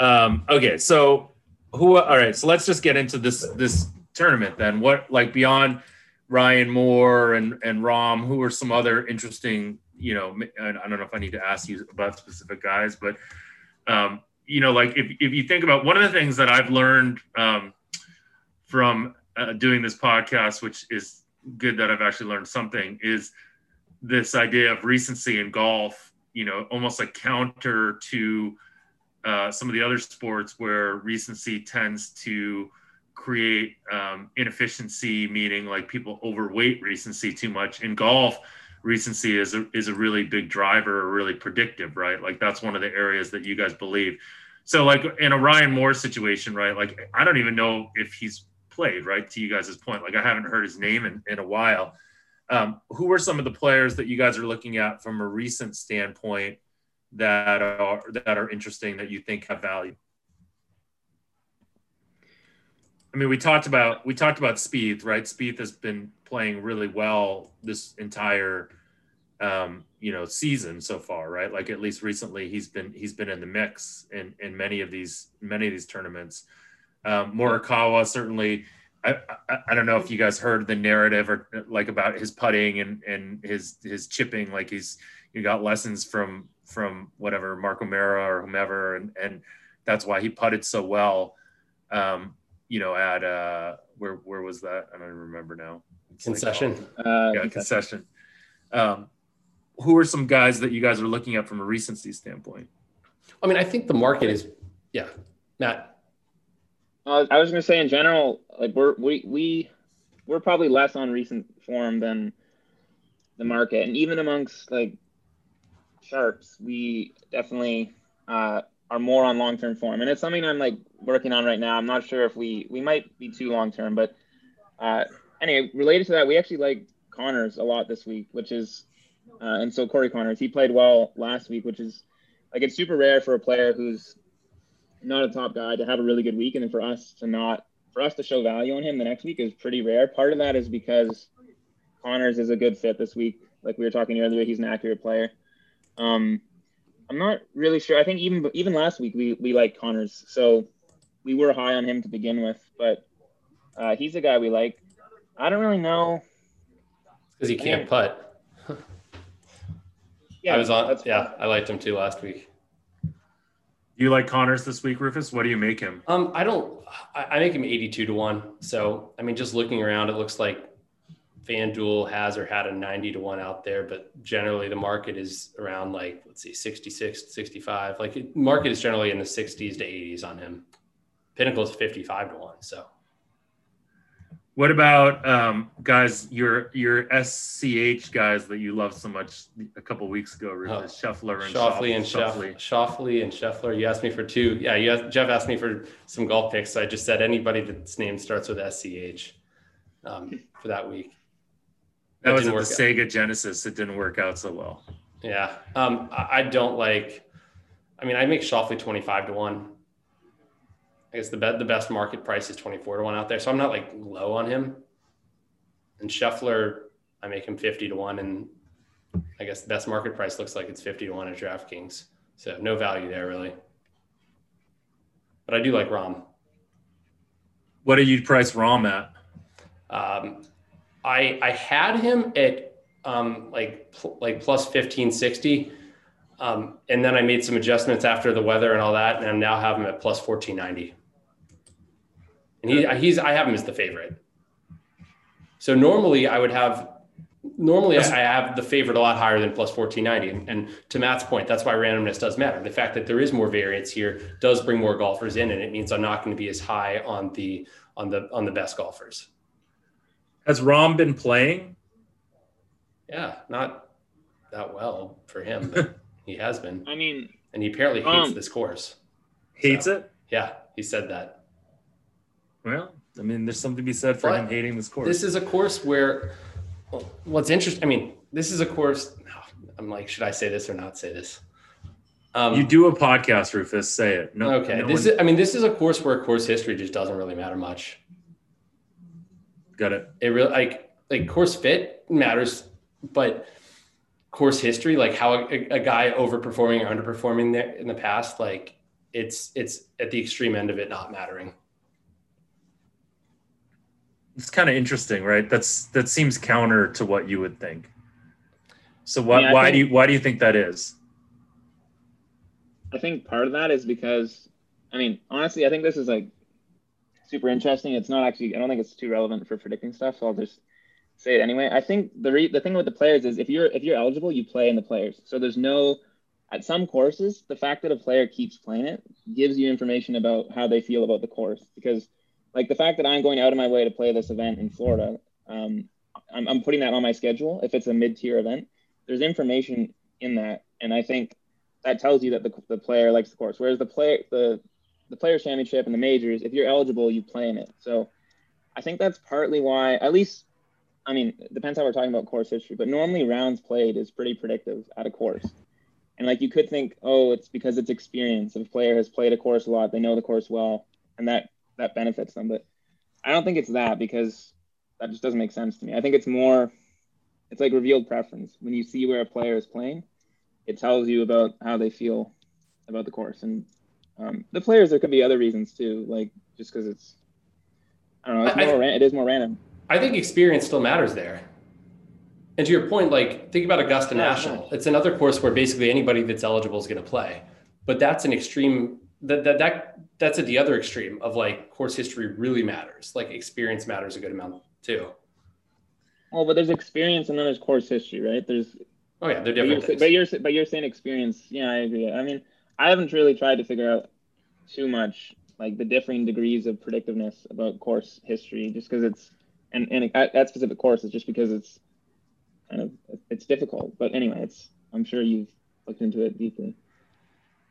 Um, okay, so who? All right, so let's just get into this this tournament then? What like beyond Ryan Moore and and Rahm? who are some other interesting, you know, I don't know if I need to ask you about specific guys, but um, you know, like if if you think about one of the things that I've learned um, from uh, doing this podcast, which is good that I've actually learned something, is this idea of recency in golf. You know, almost a counter to uh, some of the other sports where recency tends to create um, inefficiency, meaning like people overweight recency too much. In golf, recency is a, is a really big driver, really predictive, right? Like that's one of the areas that you guys believe. So like in a Ryan Moore situation, right? Like I don't even know if he's played, right? To you guys' point, like I haven't heard his name in, in a while. Um, who are some of the players that you guys are looking at from a recent standpoint that are that are interesting that you think have value? I mean, we talked about we talked about Spieth, right? Spieth has been playing really well this entire um, you know season so far, right? Like at least recently, he's been he's been in the mix in in many of these many of these tournaments. Um, Morikawa certainly. I, I, I don't know if you guys heard the narrative or like about his putting and and his his chipping. Like he's you got lessons from from whatever Mark O'Meara or whomever, and and that's why he putted so well. Um, you know, at uh, where where was that? I don't remember now. It's concession. Like, uh, yeah, concession. Um, who are some guys that you guys are looking at from a recency standpoint? I mean, I think the market is, yeah, Matt. Uh, I was to say in general, like we're we we we're probably less on recent form than the market, and even amongst like sharps, we definitely uh, are more on long term form, and it's something I'm like working on right now. I'm not sure if we we might be too long term, but uh, anyway, related to that, we actually like Conners a lot this week, which is uh, and so Corey Conners he played well last week, which is like it's super rare for a player who's not a top guy to have a really good week, and then for us to not for us to show value on him the next week is pretty rare. Part of that is because Conners is a good fit this week. Like we were talking earlier, he's an accurate player. Um, I'm not really sure. I think even even last week we we liked Conners, so we were high on him to begin with. But uh, he's a guy we like. I don't really know because he can't putt. yeah, I was on. Yeah, I liked him too last week. You like Conners this week, Rufus? What do you make him? Um, I don't. I, I make him eighty-two to one. So I mean, just looking around, it looks like FanDuel has or had a 90 to 1 out there, but generally the market is around like, let's see, 66, 65. Like market is generally in the 60s to 80s on him. Pinnacle is 55 to 1. So what about um, guys, your your SCH guys that you love so much a couple weeks ago, oh, Scheffler and Schauffele and Schauffele. Schauffele and Scheffler. You asked me for two. Yeah, you asked, Jeff asked me for some golf picks. So I just said anybody that's name starts with SCH um, for that week. That, was at the Sega out. Genesis. It didn't work out so well. Yeah. Um, I don't like, I mean, I make Schauffele 25 to one. I guess the, be- the best market price is 24 to one out there. So I'm not like low on him. And Scheffler, I make him 50 to one. And I guess the best market price looks like it's 50 to one at DraftKings. So no value there really. But I do like Rahm. What do you price Rahm at? Um, I I had him at um, like pl- like plus fifteen sixty, um, and then I made some adjustments after the weather and all that, and I now have him at plus fourteen ninety. And he he's I have him as the favorite. So normally I would have normally I have the favorite a lot higher than plus 1490. And to Matt's point, that's why randomness does matter. The fact that there is more variance here does bring more golfers in, and it means I'm not going to be as high on the on the on the best golfers. Has Rahm been playing? Yeah, not that well for him, but he has been. I mean, and he apparently hates um, this course. Hates so, it? Yeah, he said that. Well, I mean, there's something to be said for but him hating this course. This is a course where well, what's interesting. I mean, this is a course. I'm like, should I say this or not say this? Um, you do a podcast, Rufus. Say it. No. Okay. No this one... is. I mean, this is a course where course history just doesn't really matter much. Got it. It really like like course fit matters, but course history, like how a, a guy overperforming or underperforming there in the past, like it's it's at the extreme end of it not mattering. It's kind of interesting, right? That's that seems counter to what you would think. So why I why think- do you why do you think that is? I think part of that is because, I mean, honestly, I think this is like super interesting. It's not actually, I don't think it's too relevant for predicting stuff, so I'll just say it anyway. I think the re- the thing with the players is if you're if you're eligible, you play in the players. So there's no at some courses, the fact that a player keeps playing it gives you information about how they feel about the course. Because like the fact that I'm going out of my way to play this event in Florida, um, I'm, I'm putting that on my schedule. If it's a mid-tier event, there's information in that, and I think that tells you that the, the player likes the course. Whereas the player the the players championship and the majors, if you're eligible, you play in it. So I think that's partly why, at least, I mean, it depends how we're talking about course history, but normally rounds played is pretty predictive at a course. And like you could think, oh, it's because it's experience. If a player has played a course a lot, they know the course well, and that that benefits them. But I don't think it's that because that just doesn't make sense to me. I think it's more, it's like revealed preference. When you see where a player is playing, it tells you about how they feel about the course. And um, the players, there could be other reasons too, like just because it's, I don't know, it's I- I- more, ran- it is more random. I think experience still matters there. And to your point, like think about Augusta Yeah, National. It's another course where basically anybody that's eligible is going to play. But that's an extreme that, that that that's at the other extreme of like course history really matters. Like experience matters a good amount too. Well, but there's experience and then there's course history, right? There's, Oh yeah, they're but you're, different. but you're, but you're saying experience. Yeah, I agree. I mean, I haven't really tried to figure out too much like the differing degrees of predictiveness about course history, just because it's and and at that specific course is just because it's kind of it's difficult. But anyway, it's I'm sure you've looked into it deeply.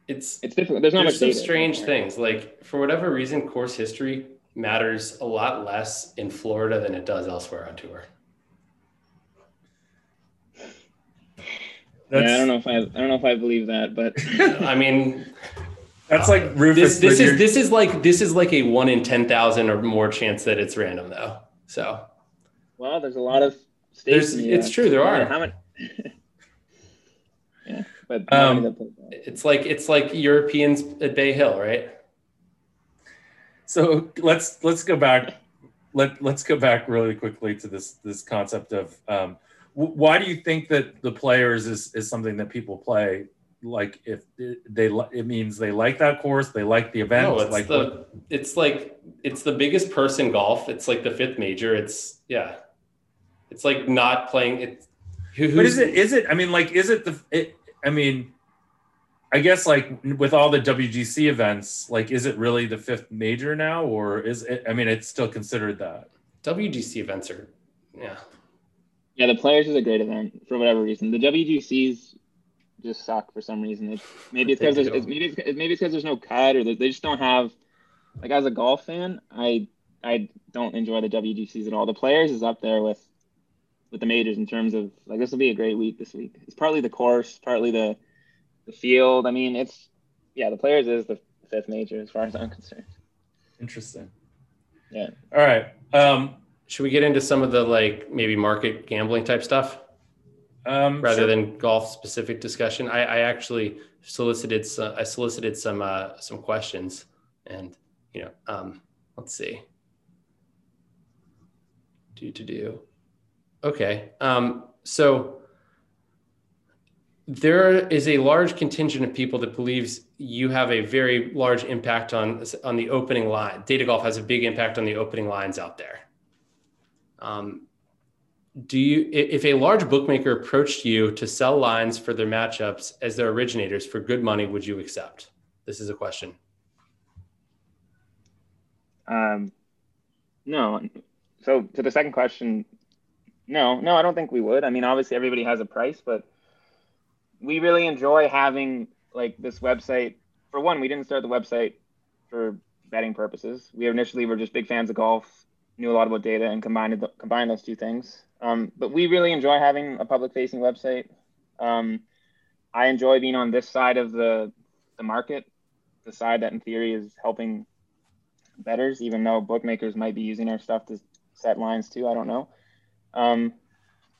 It's It's difficult. There's not there's much some data. strange things. Like for whatever reason, course history matters a lot less in Florida than it does elsewhere on tour. Yeah, I don't know if I I don't know if I believe that, but I mean, that's like Rufus. this this when is you're- this is like this is like a one in ten thousand or more chance that it's random though. So well, there's a lot of states. There's- the it's US. true, there are. How many? yeah, but Um, not many that play that. it's like it's like Europeans at Bay Hill, right? So let's let's go back. Let let's go back really quickly to this this concept of um, w- why do you think that the players is is something that people play? Like if they it means they like that course, they like the event. No, it's like the what- it's like it's the biggest purse in golf. It's like the fifth major. It's yeah, it's like not playing it. Who, but who's is it is it? I mean, like is it the? It, I mean, I guess like with all the WGC events, like is it really the fifth major now, or is it? I mean, it's still considered that. WGC events are yeah. Yeah, the Players is a great event for whatever reason. The WGCs just suck for some reason. It's, maybe it's because there's it's, maybe it's, maybe it's because there's no cut or they, they just don't have. Like as a golf fan, I I don't enjoy the WGCs at all. The Players is up there with with the majors in terms of like this will be a great week this week. It's partly the course, partly the the field. I mean, it's yeah, the Players is the fifth major as far as I'm concerned. Interesting. Yeah. All right. Um, Should we get into some of the like maybe market gambling type stuff um, rather sure. than golf specific discussion? I, I actually solicited some, I solicited some uh, some questions, and you know, um, let's see. Do to do. Okay. Um, so there is a large contingent of people that believes you have a very large impact on on the opening line. Data golf has a big impact on the opening lines out there. Um, do you, if a large bookmaker approached you to sell lines for their matchups as their originators for good money, would you accept? This is a question. Um, no. So to the second question, no, no, I don't think we would. I mean, obviously everybody has a price, but we really enjoy having like this website. For one, we didn't start the website for betting purposes. We initially were just big fans of golf, knew a lot about data, and combined combined those two things. Um, but we really enjoy having a public-facing website. Um, I enjoy being on this side of the the market, the side that in theory is helping betters, even though bookmakers might be using our stuff to set lines too. I don't know. Um,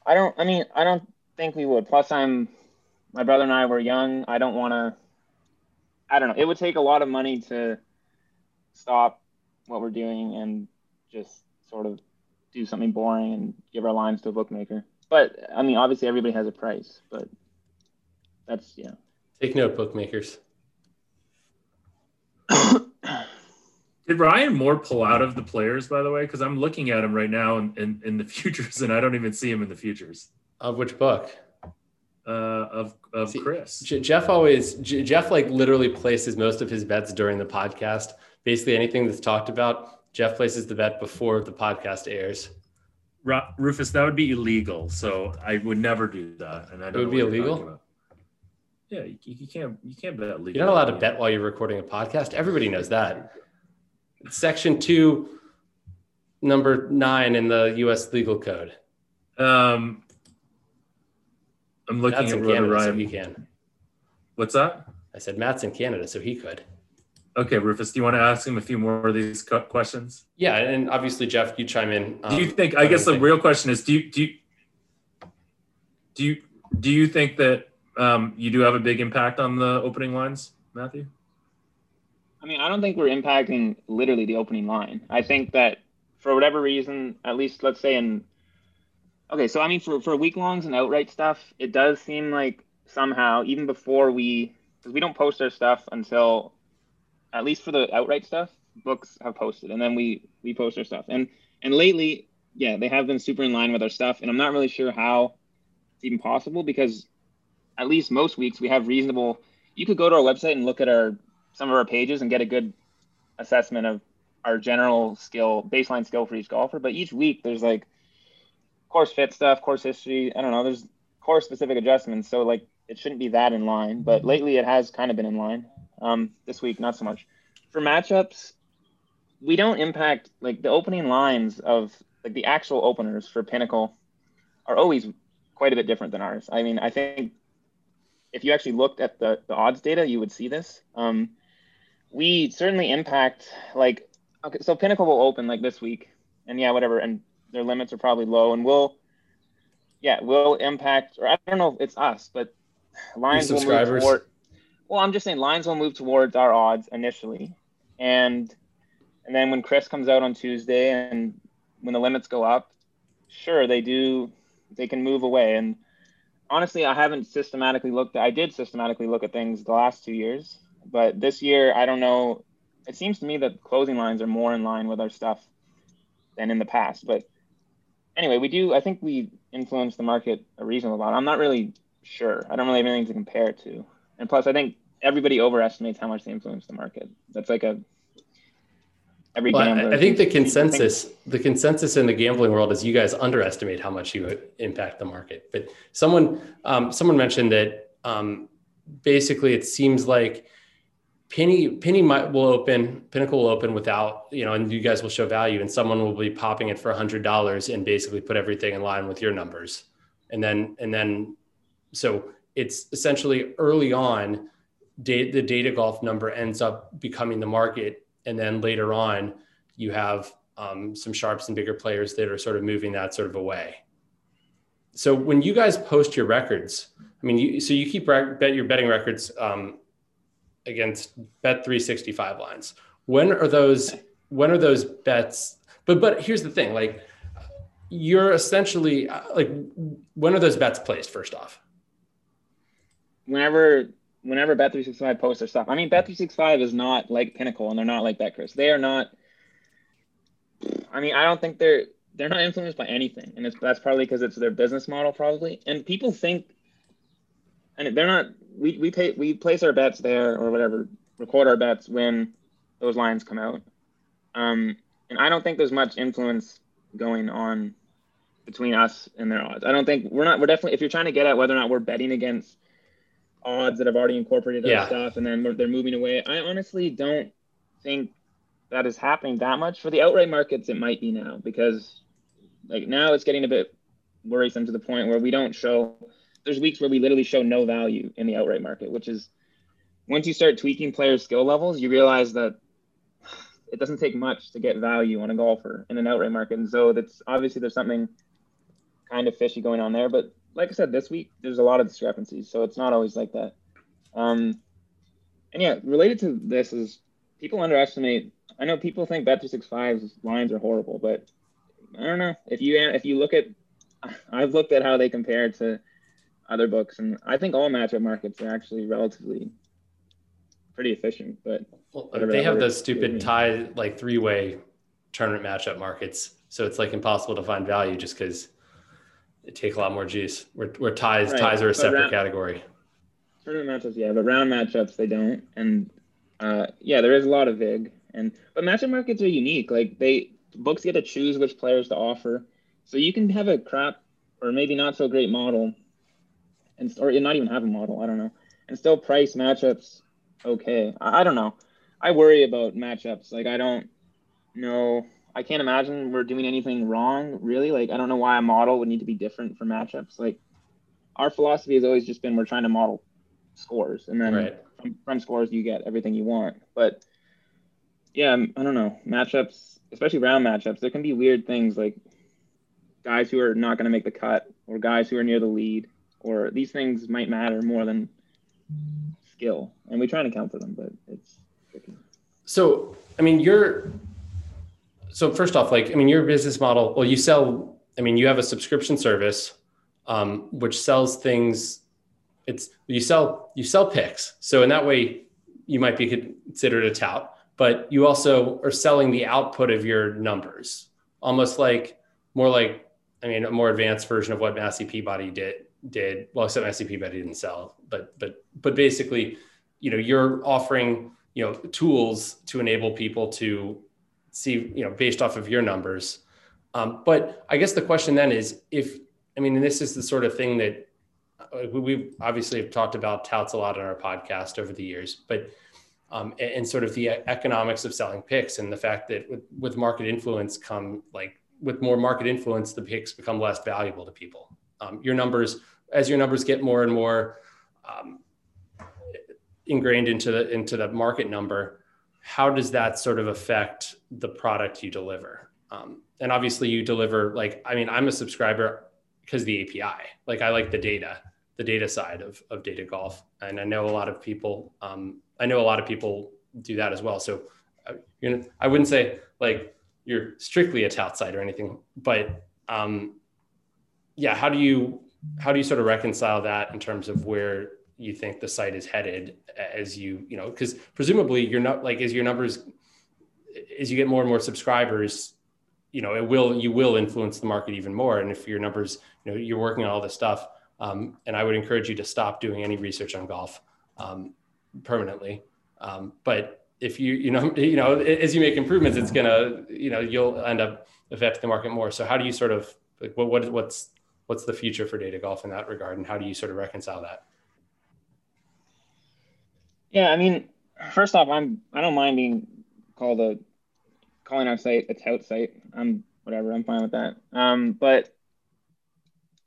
I don't. I mean, I don't think we would. Plus, I'm my brother and I were young. I don't want to. I don't know. It would take a lot of money to stop what we're doing and just sort of do something boring and give our lines to a bookmaker. But I mean, obviously everybody has a price, but that's yeah. Take note, bookmakers. Did Ryan Moore pull out of the players, by the way? Because I'm looking at him right now in, in, in, the futures, and I don't even see him in the futures. Of which book? Uh, of of see, Chris. J- Jeff always J- Jeff like literally places most of his bets during the podcast. Basically, anything that's talked about, Jeff places the bet before the podcast airs. Rufus, that would be illegal. So I would never do that. And I don't it would be illegal. Yeah, you, you, can't you can't bet legally. You're not allowed to bet while you're recording a podcast. Everybody knows that. Section two, number nine in the U.S. legal code. Um, I'm looking Matt's at in Canada, Ryan. so he can. What's that? I said Matt's in Canada, so he could. Okay, Rufus, do you want to ask him a few more of these questions? Yeah, and obviously, Jeff, you chime in. Um, do you think? I guess the real question is: Do you do you do you do you think that um, you do have a big impact on the opening lines, Matthew? I mean, I don't think we're impacting literally the opening line. I think that for whatever reason, at least let's say in okay, so I mean for for week longs and outright stuff, it does seem like somehow even before we because we don't post our stuff until at least for the outright stuff, books have posted, and then we we post our stuff. And and lately, yeah, they have been super in line with our stuff, and I'm not really sure how it's even possible because at least most weeks we have reasonable. You could go to our website and look at our some of our pages and get a good assessment of our general skill, baseline skill for each golfer. But each week there's like course fit stuff, course history. I don't know. There's course specific adjustments. So like it shouldn't be that in line, but lately it has kind of been in line. Um, this week, not so much. For matchups, we don't impact like the opening lines of like the actual openers for Pinnacle are always quite a bit different than ours. I mean, I think if you actually looked at the, the odds data, you would see this. Um, we certainly impact like okay, so Pinnacle will open like this week, and yeah, whatever, and their limits are probably low, and we'll yeah, we'll impact or I don't know if it's us, but lines will move toward. Well, I'm just saying lines will move towards our odds initially, and and then when Chris comes out on Tuesday and when the limits go up, sure they do they can move away. And honestly, I haven't systematically looked. I did systematically look at things the last two years, but this year I don't know. It seems to me that closing lines are more in line with our stuff than in the past. But anyway, we do. I think we influence the market a reasonable amount. I'm not really sure. I don't really have anything to compare it to. And plus, I think everybody overestimates how much they influence the market. That's like a every well, gambler. I think the consensus, the consensus in the gambling world is you guys underestimate how much you impact the market. But someone, um, someone mentioned that um, basically it seems like Penny Penny might will open Pinnacle will open without you know, and you guys will show value, and someone will be popping it for a hundred dollars and basically put everything in line with your numbers, and then and then so it's essentially early on. the data golf number ends up becoming the market and then later on you have um, some sharps and bigger players that are sort of moving that sort of away so when you guys post your records i mean you, so you keep bet your betting records um, against bet 365 lines when are those when are those bets but but here's the thing like you're essentially like when are those bets placed first off whenever whenever Bet365 posts their stuff, I mean, Bet365 is not like Pinnacle and they're not like BetCris. They are not. I mean, I don't think they're they're not influenced by anything, and it's that's probably because it's their business model, probably. And people think, and they're not. We we pay we place our bets there or whatever, record our bets when those lines come out. Um, and I don't think there's much influence going on between us and their odds. I don't think we're not. We're definitely. If you're trying to get at whether or not we're betting against odds that have already incorporated yeah. stuff and then they're moving away. I honestly don't think that is happening that much for the outright markets. It might be now because like now it's getting a bit worrisome to the point where we don't show. There's weeks where we literally show no value in the outright market, which is once you start tweaking players' skill levels, you realize that it doesn't take much to get value on a golfer in an outright market. And so that's obviously there's something kind of fishy going on there. But like I said, this week there's a lot of discrepancies, so it's not always like that. Um, and yeah, related to this is people underestimate. I know people think Bet365's lines are horrible, but I don't know if you if you look at I've looked at how they compare to other books, and I think all matchup markets are actually relatively pretty efficient. But well, they have those stupid tie like three way tournament matchup markets, so it's like impossible to find value just because it take a lot more juice. Where, where ties right. ties are a separate round, category. Tournament matchups, yeah, but round matchups they don't, and uh, yeah, there is a lot of vig, and but matchup markets are unique. Like they books get to choose which players to offer, so you can have a crap or maybe not so great model, and or not even have a model. I don't know, and still price matchups okay. I, I don't know. I worry about matchups. Like I don't know. I can't imagine we're doing anything wrong, really. Like I don't know why a model would need to be different for matchups. Like our philosophy has always just been we're trying to model scores, and then right. from, from scores you get everything you want. But yeah, I don't know matchups, especially round matchups. There can be weird things like guys who are not going to make the cut, or guys who are near the lead, or these things might matter more than skill, and we try and account for them, but it's tricky. So, I mean, you're so first off, like, I mean, your business model. Well, you sell. I mean, you have a subscription service, um, which sells things. It's you sell you sell picks. So in that way, you might be considered a tout, but you also are selling the output of your numbers, almost like more like I mean, a more advanced version of what Massey Peabody did did well, except scp but Peabody didn't sell, but but but basically, you know, you're offering you know tools to enable people to see you know based off of your numbers. Um, but I guess the question then is if I mean, this is the sort of thing that uh, we obviously have talked about touts a lot on our podcast over the years, but um, and, and, sort of the economics of selling picks and the fact that with, with market influence come like with more market influence, the picks become less valuable to people. Um, your numbers, as your numbers get more and more um, ingrained into the into the market number, how does that sort of affect the product you deliver? Um, and obviously, you deliver like I mean, I'm a subscriber because the API. Like I like the data, the data side of of data golf, and I know a lot of people. Um, I know a lot of people do that as well. So, uh, you know, I wouldn't say like you're strictly a tout site or anything, but um, yeah, how do you how do you sort of reconcile that in terms of where you think the site is headed as you you know because presumably you're not like as your numbers as you get more and more subscribers you know it will you will influence the market even more. And if your numbers you know you're working on all this stuff um, and i would encourage you to stop doing any research on golf um, permanently. Um, but if you you know you know as you make improvements it's gonna you know you'll end up affecting the market more. So how do you sort of like what, what what's what's the future for data golf in that regard and how do you sort of reconcile that? Yeah i mean first off i'm i don't mind being called a calling our site a tout site. I'm whatever i'm fine with that. Um but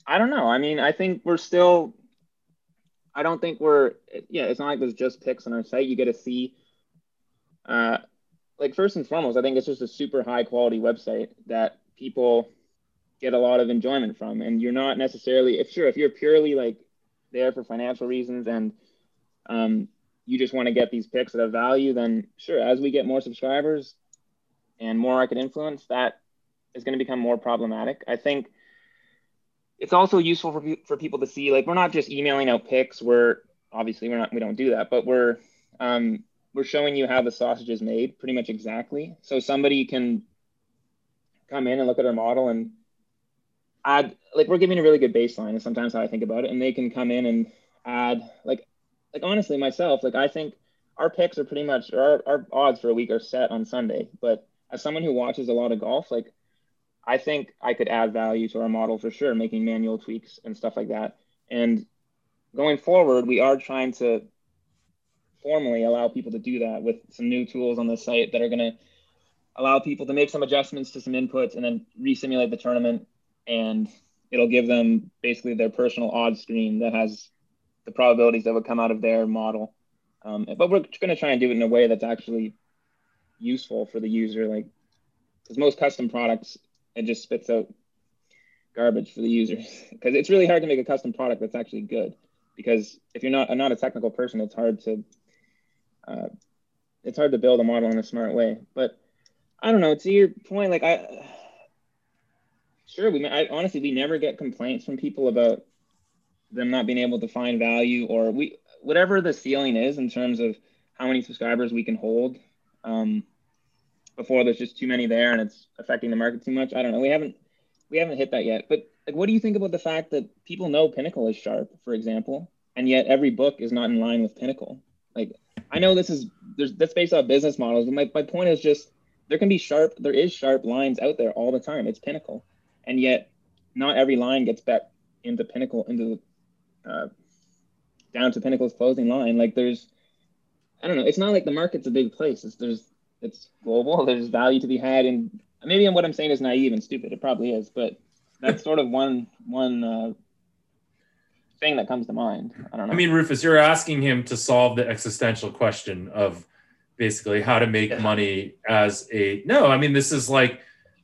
i don't know. I mean i think we're still i don't think we're yeah it's not like there's just picks on our site. You get to see uh, like first and foremost, I think it's just a super high quality website that people get a lot of enjoyment from. And you're not necessarily, if sure, if you're purely like there for financial reasons and um, you just want to get these picks at a value, then sure, as we get more subscribers and more market influence, that is going to become more problematic. I think it's also useful for, for people to see, like, we're not just emailing out picks. We're obviously we're not, we don't do that, but we're, um, we're showing you how the sausage is made pretty much exactly. So somebody can come in and look at our model and add, like we're giving a really good baseline is sometimes how I think about it. And they can come in and add like, like honestly myself, like I think our picks are pretty much, our, our odds for a week are set on Sunday. But as someone who watches a lot of golf, like I think I could add value to our model for sure, making manual tweaks and stuff like that. And going forward, we are trying to formally allow people to do that with some new tools on the site that are going to allow people to make some adjustments to some inputs and then re-simulate the tournament and it'll give them basically their personal odds screen that has the probabilities that would come out of their model um, but we're going to try and do it in a way that's actually useful for the user like because most custom products it just spits out garbage for the users because it's really hard to make a custom product that's actually good because if you're not not a technical person it's hard to uh, it's hard to build a model in a smart way. But I don't know. To your point, like I, sure. We I, honestly we never get complaints from people about them not being able to find value or we whatever the ceiling is in terms of how many subscribers we can hold. Um, before there's just too many there and it's affecting the market too much. I don't know. We haven't we haven't hit that yet. But like, what do you think about the fact that people know Pinnacle is sharp, for example, and yet every book is not in line with Pinnacle? Like, I know this is there's that's based off business models, but my, my point is just there can be sharp, there is sharp lines out there all the time. It's Pinnacle, and yet not every line gets back into Pinnacle into the uh, down to Pinnacle's closing line. Like there's, I don't know. It's not like the market's a big place. It's there's it's global. There's value to be had, and maybe what I'm saying is naive and stupid. It probably is, but that's sort of one one uh, thing that comes to mind. I don't know. I mean, Rufus, you're asking him to solve the existential question of basically how to make money as a no. I mean, this is like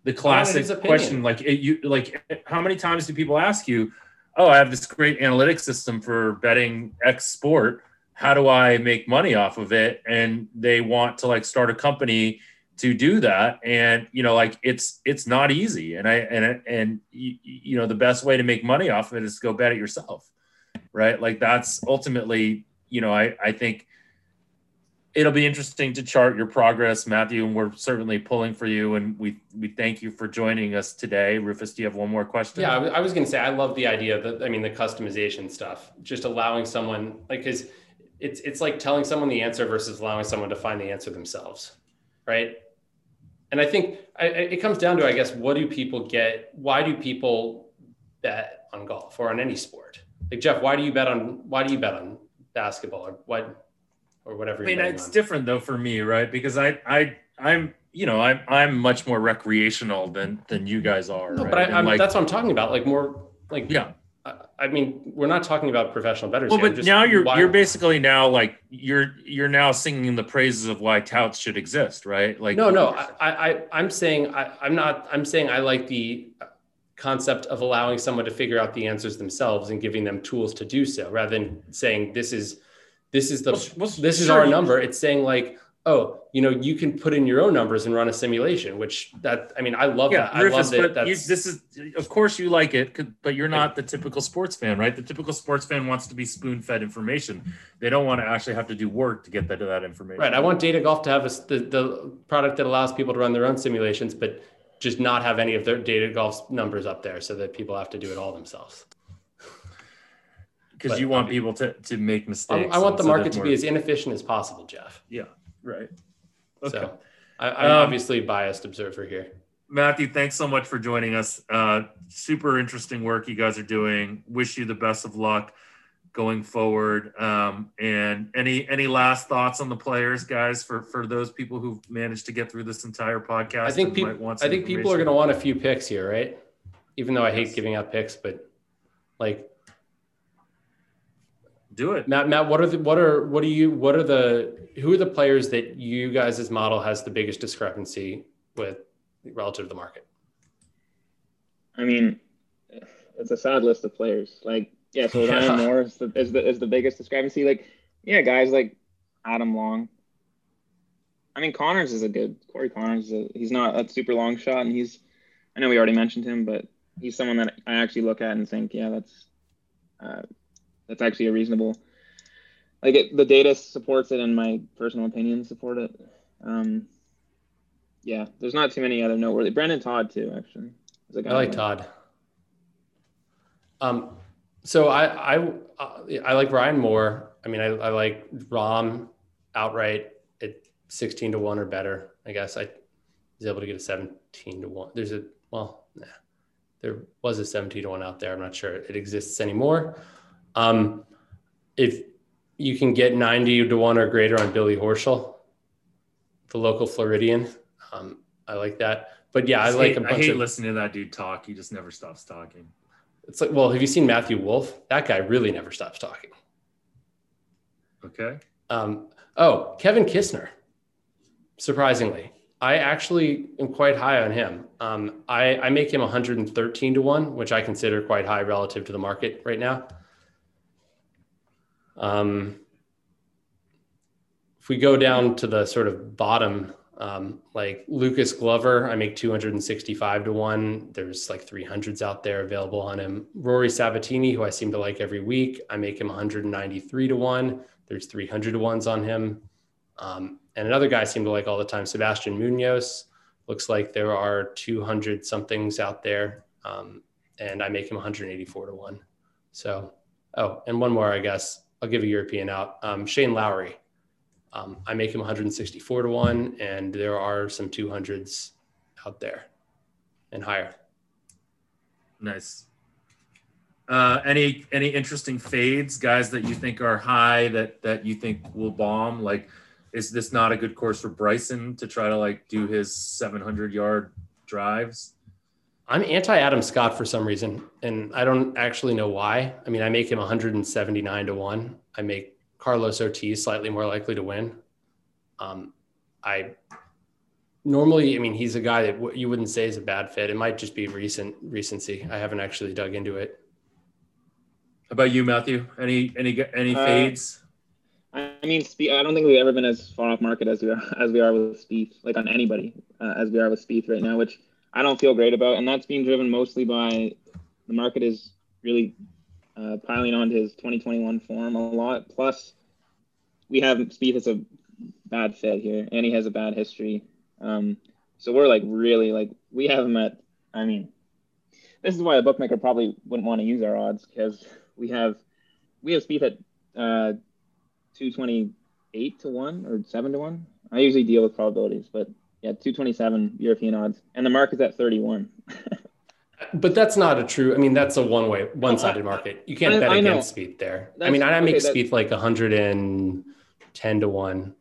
the classic question. Like it, you like how many times do people ask you, "Oh, I have this great analytics system for betting X sport." how do I make money off of it? And they want to like start a company to do that. And, you know, like it's, it's not easy. And I, and, and, you, you know, the best way to make money off of it is to go bet it yourself. Right. Like that's ultimately, you know, I, I think it'll be interesting to chart your progress, Matthew, and we're certainly pulling for you. And we we thank you for joining us today. Rufus, do you have one more question? Yeah, I was going to say I love the idea that I mean the customization stuff, just allowing someone like because it's it's like telling someone the answer versus allowing someone to find the answer themselves right and i think I, it comes down to i guess what do people get why do people bet on golf or on any sport like jeff why do you bet on why do you bet on basketball or what or whatever i mean it's on? different though for me right because i i i'm you know i'm i'm much more recreational than than you guys are no, right? but I, like, that's what i'm talking about like more like yeah I mean, we're not talking about professional bettors. Well, but now you're why, you're basically now like you're you're now singing the praises of why touts should exist, right? Like no, no, I, I I'm saying I, I'm not. I'm saying I like the concept of allowing someone to figure out the answers themselves and giving them tools to do so, rather than saying this is this is the well, well, this is our number. It's saying like oh, you know, you can put in your own numbers and run a simulation, which that, I mean, I love yeah, that. Rufus, I love that. You, this is, of course you like it, but you're not the typical sports fan, right? The typical sports fan wants to be spoon fed information. They don't want to actually have to do work to get that, to that information. Right. I want data golf to have a, the, the product that allows people to run their own simulations, but just not have any of their data golf numbers up there so that people have to do it all themselves because you want I mean, people to, to make mistakes. I, I want the market to be as inefficient as possible, Jeff. Yeah. Right. Okay. So I, am um, obviously biased observer here. Matthew, thanks so much for joining us. Uh, super interesting work you guys are doing. Wish you the best of luck going forward. Um, and any any last thoughts on the players, guys, for for those people who've managed to get through this entire podcast? I think people. I think people are going to want a few picks here, right? Even though I hate giving out picks, but like do it. Matt, Matt, what are the what are what are you what are the who are the players that you guys' model has the biggest discrepancy with relative to the market? I mean, it's a sad list of players. Like, yeah, so yeah. Ryan Moore is the, is the is the biggest discrepancy. Like, yeah, guys like Adam Long. I mean, Conners is a good Corey Conners. A, he's not a super long shot, and he's. I know we already mentioned him, but he's someone that I actually look at and think, yeah, that's uh, that's actually a reasonable like it, the data supports it and my personal opinion support it. Um yeah there's not too many other noteworthy. Brendon Todd too actually i like todd. Um so i i i like ryan moore. I mean i, I like Rahm outright at 16 to 1 or better i guess. I was able to get a 17 to 1 there's a well nah, there was a 17 to 1 out there. I'm not sure it exists anymore um, if you can get 90 to 1 or greater on Billy Horschel, the local Floridian, um, I like that. But yeah, I, I like hate, a bunch I hate of, listening to that dude talk. He just never stops talking. It's like, well, have you seen Matthew Wolff? That guy really never stops talking. Okay. Um, oh, Kevin Kisner. Surprisingly, I actually am quite high on him. Um, I, I make him 113 to 1, which I consider quite high relative to the market right now. Um, if we go down to the sort of bottom Um, like Lucas Glover, I make 265 to one. There's like 300s out there available on him. Rory Sabbatini, who I seem to like every week, I make him 193 to one. There's 300 to ones on him. Um, and another guy I seem to like all the time, Sebastian Munoz. Looks like there are 200 somethings out there. Um, and I make him 184 to one. So, oh, and one more, I guess. I'll give a European out. Um, Shane Lowry. Um, I make him 164 to one, and there are some 200s out there and higher. Nice. Uh, any any interesting fades, guys that you think are high that that you think will bomb? Like, is this not a good course for Bryson to try to like do his 700 yard drives? I'm anti Adam Scott for some reason, and I don't actually know why. I mean, I make him 179 to one. I make Carlos Ortiz slightly more likely to win. Um, I normally, I mean, he's a guy that you wouldn't say is a bad fit. It might just be recent recency. I haven't actually dug into it. How about you, Matthew? Any any any uh, fades? I mean, I don't think we've ever been as far off market as we are as we are with Spieth, like on anybody, uh, as we are with Spieth right now, which I don't feel great about, and that's being driven mostly by the market is really uh, piling onto his 2021 form a lot. Plus, we have Spieth as a bad fit here, and he has a bad history. Um, so we're like really like we have him at. I mean, this is why a bookmaker probably wouldn't want to use our odds because we have we have Spieth at uh, 228 to one or seven to one. I usually deal with probabilities, but yeah, 227 European odds, and the market's at 31. but that's not a true. I mean, that's a one way, one sided market. You can't I, bet I against Spieth there. That's, I mean, I make okay, Spieth like 110 to one,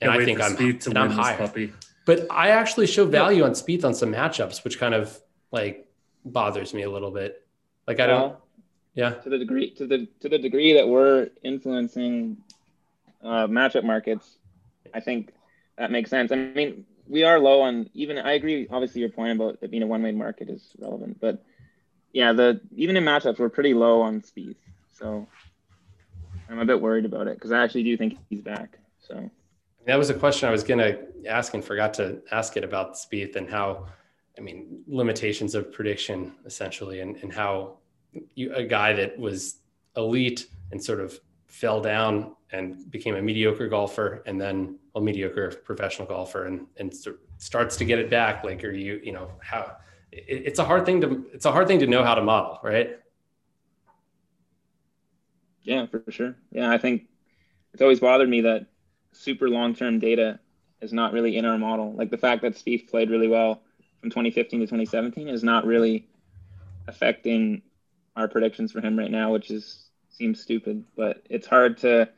and I think I'm and I'm higher. But I actually show value on Spieth on some matchups, which kind of like bothers me a little bit. Like I don't. yeah. To the degree to the to the degree that we're influencing uh, matchup markets, I think that makes sense. I mean, we are low on even. I agree. Obviously, your point about it being a one-way market is relevant, but yeah, the even in matchups, we're pretty low on Spieth. So I'm a bit worried about it because I actually do think he's back. So that was a question I was to ask and forgot to ask it about Spieth and how, I mean, limitations of prediction essentially, and, and how you, a guy that was elite and sort of fell down and became a mediocre golfer and then a mediocre professional golfer and and starts to get it back. Like are you you know how it, it's a hard thing to it's a hard thing to know how to model right? Yeah for sure. Yeah i think it's always bothered me that super long-term data is not really in our model. Like the fact that Spieth played really well from 2015 to 2017 is not really affecting our predictions for him right now which is seems stupid but it's hard to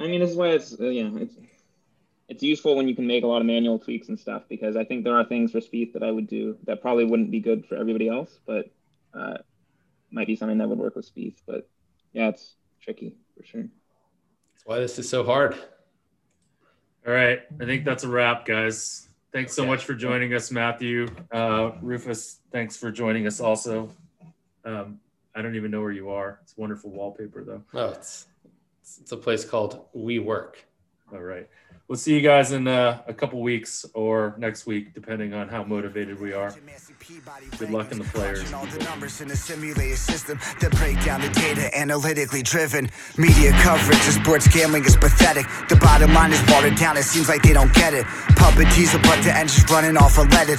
I mean, this is why it's uh, yeah, it's it's useful when you can make a lot of manual tweaks and stuff because I think there are things for Spieth that I would do that probably wouldn't be good for everybody else, but uh, might be something that would work with Spieth. But yeah, it's tricky for sure. That's why this is so hard. All right, I think that's a wrap, guys. Thanks so much for joining us, Matthew. Uh, Rufus, thanks for joining us also. Um, I don't even know where you are. It's wonderful wallpaper, though. Oh, it's it's a place called WeWork. All right. We'll see you guys in uh, a couple weeks or next week, depending on how motivated we are. Good luck in the players. All the numbers in the simulated system that break down the data analytically driven. Media coverage of sports gambling is pathetic. The bottom line is watered down. It seems like they don't get it. Puppet teaser, but the engine's running off unleaded.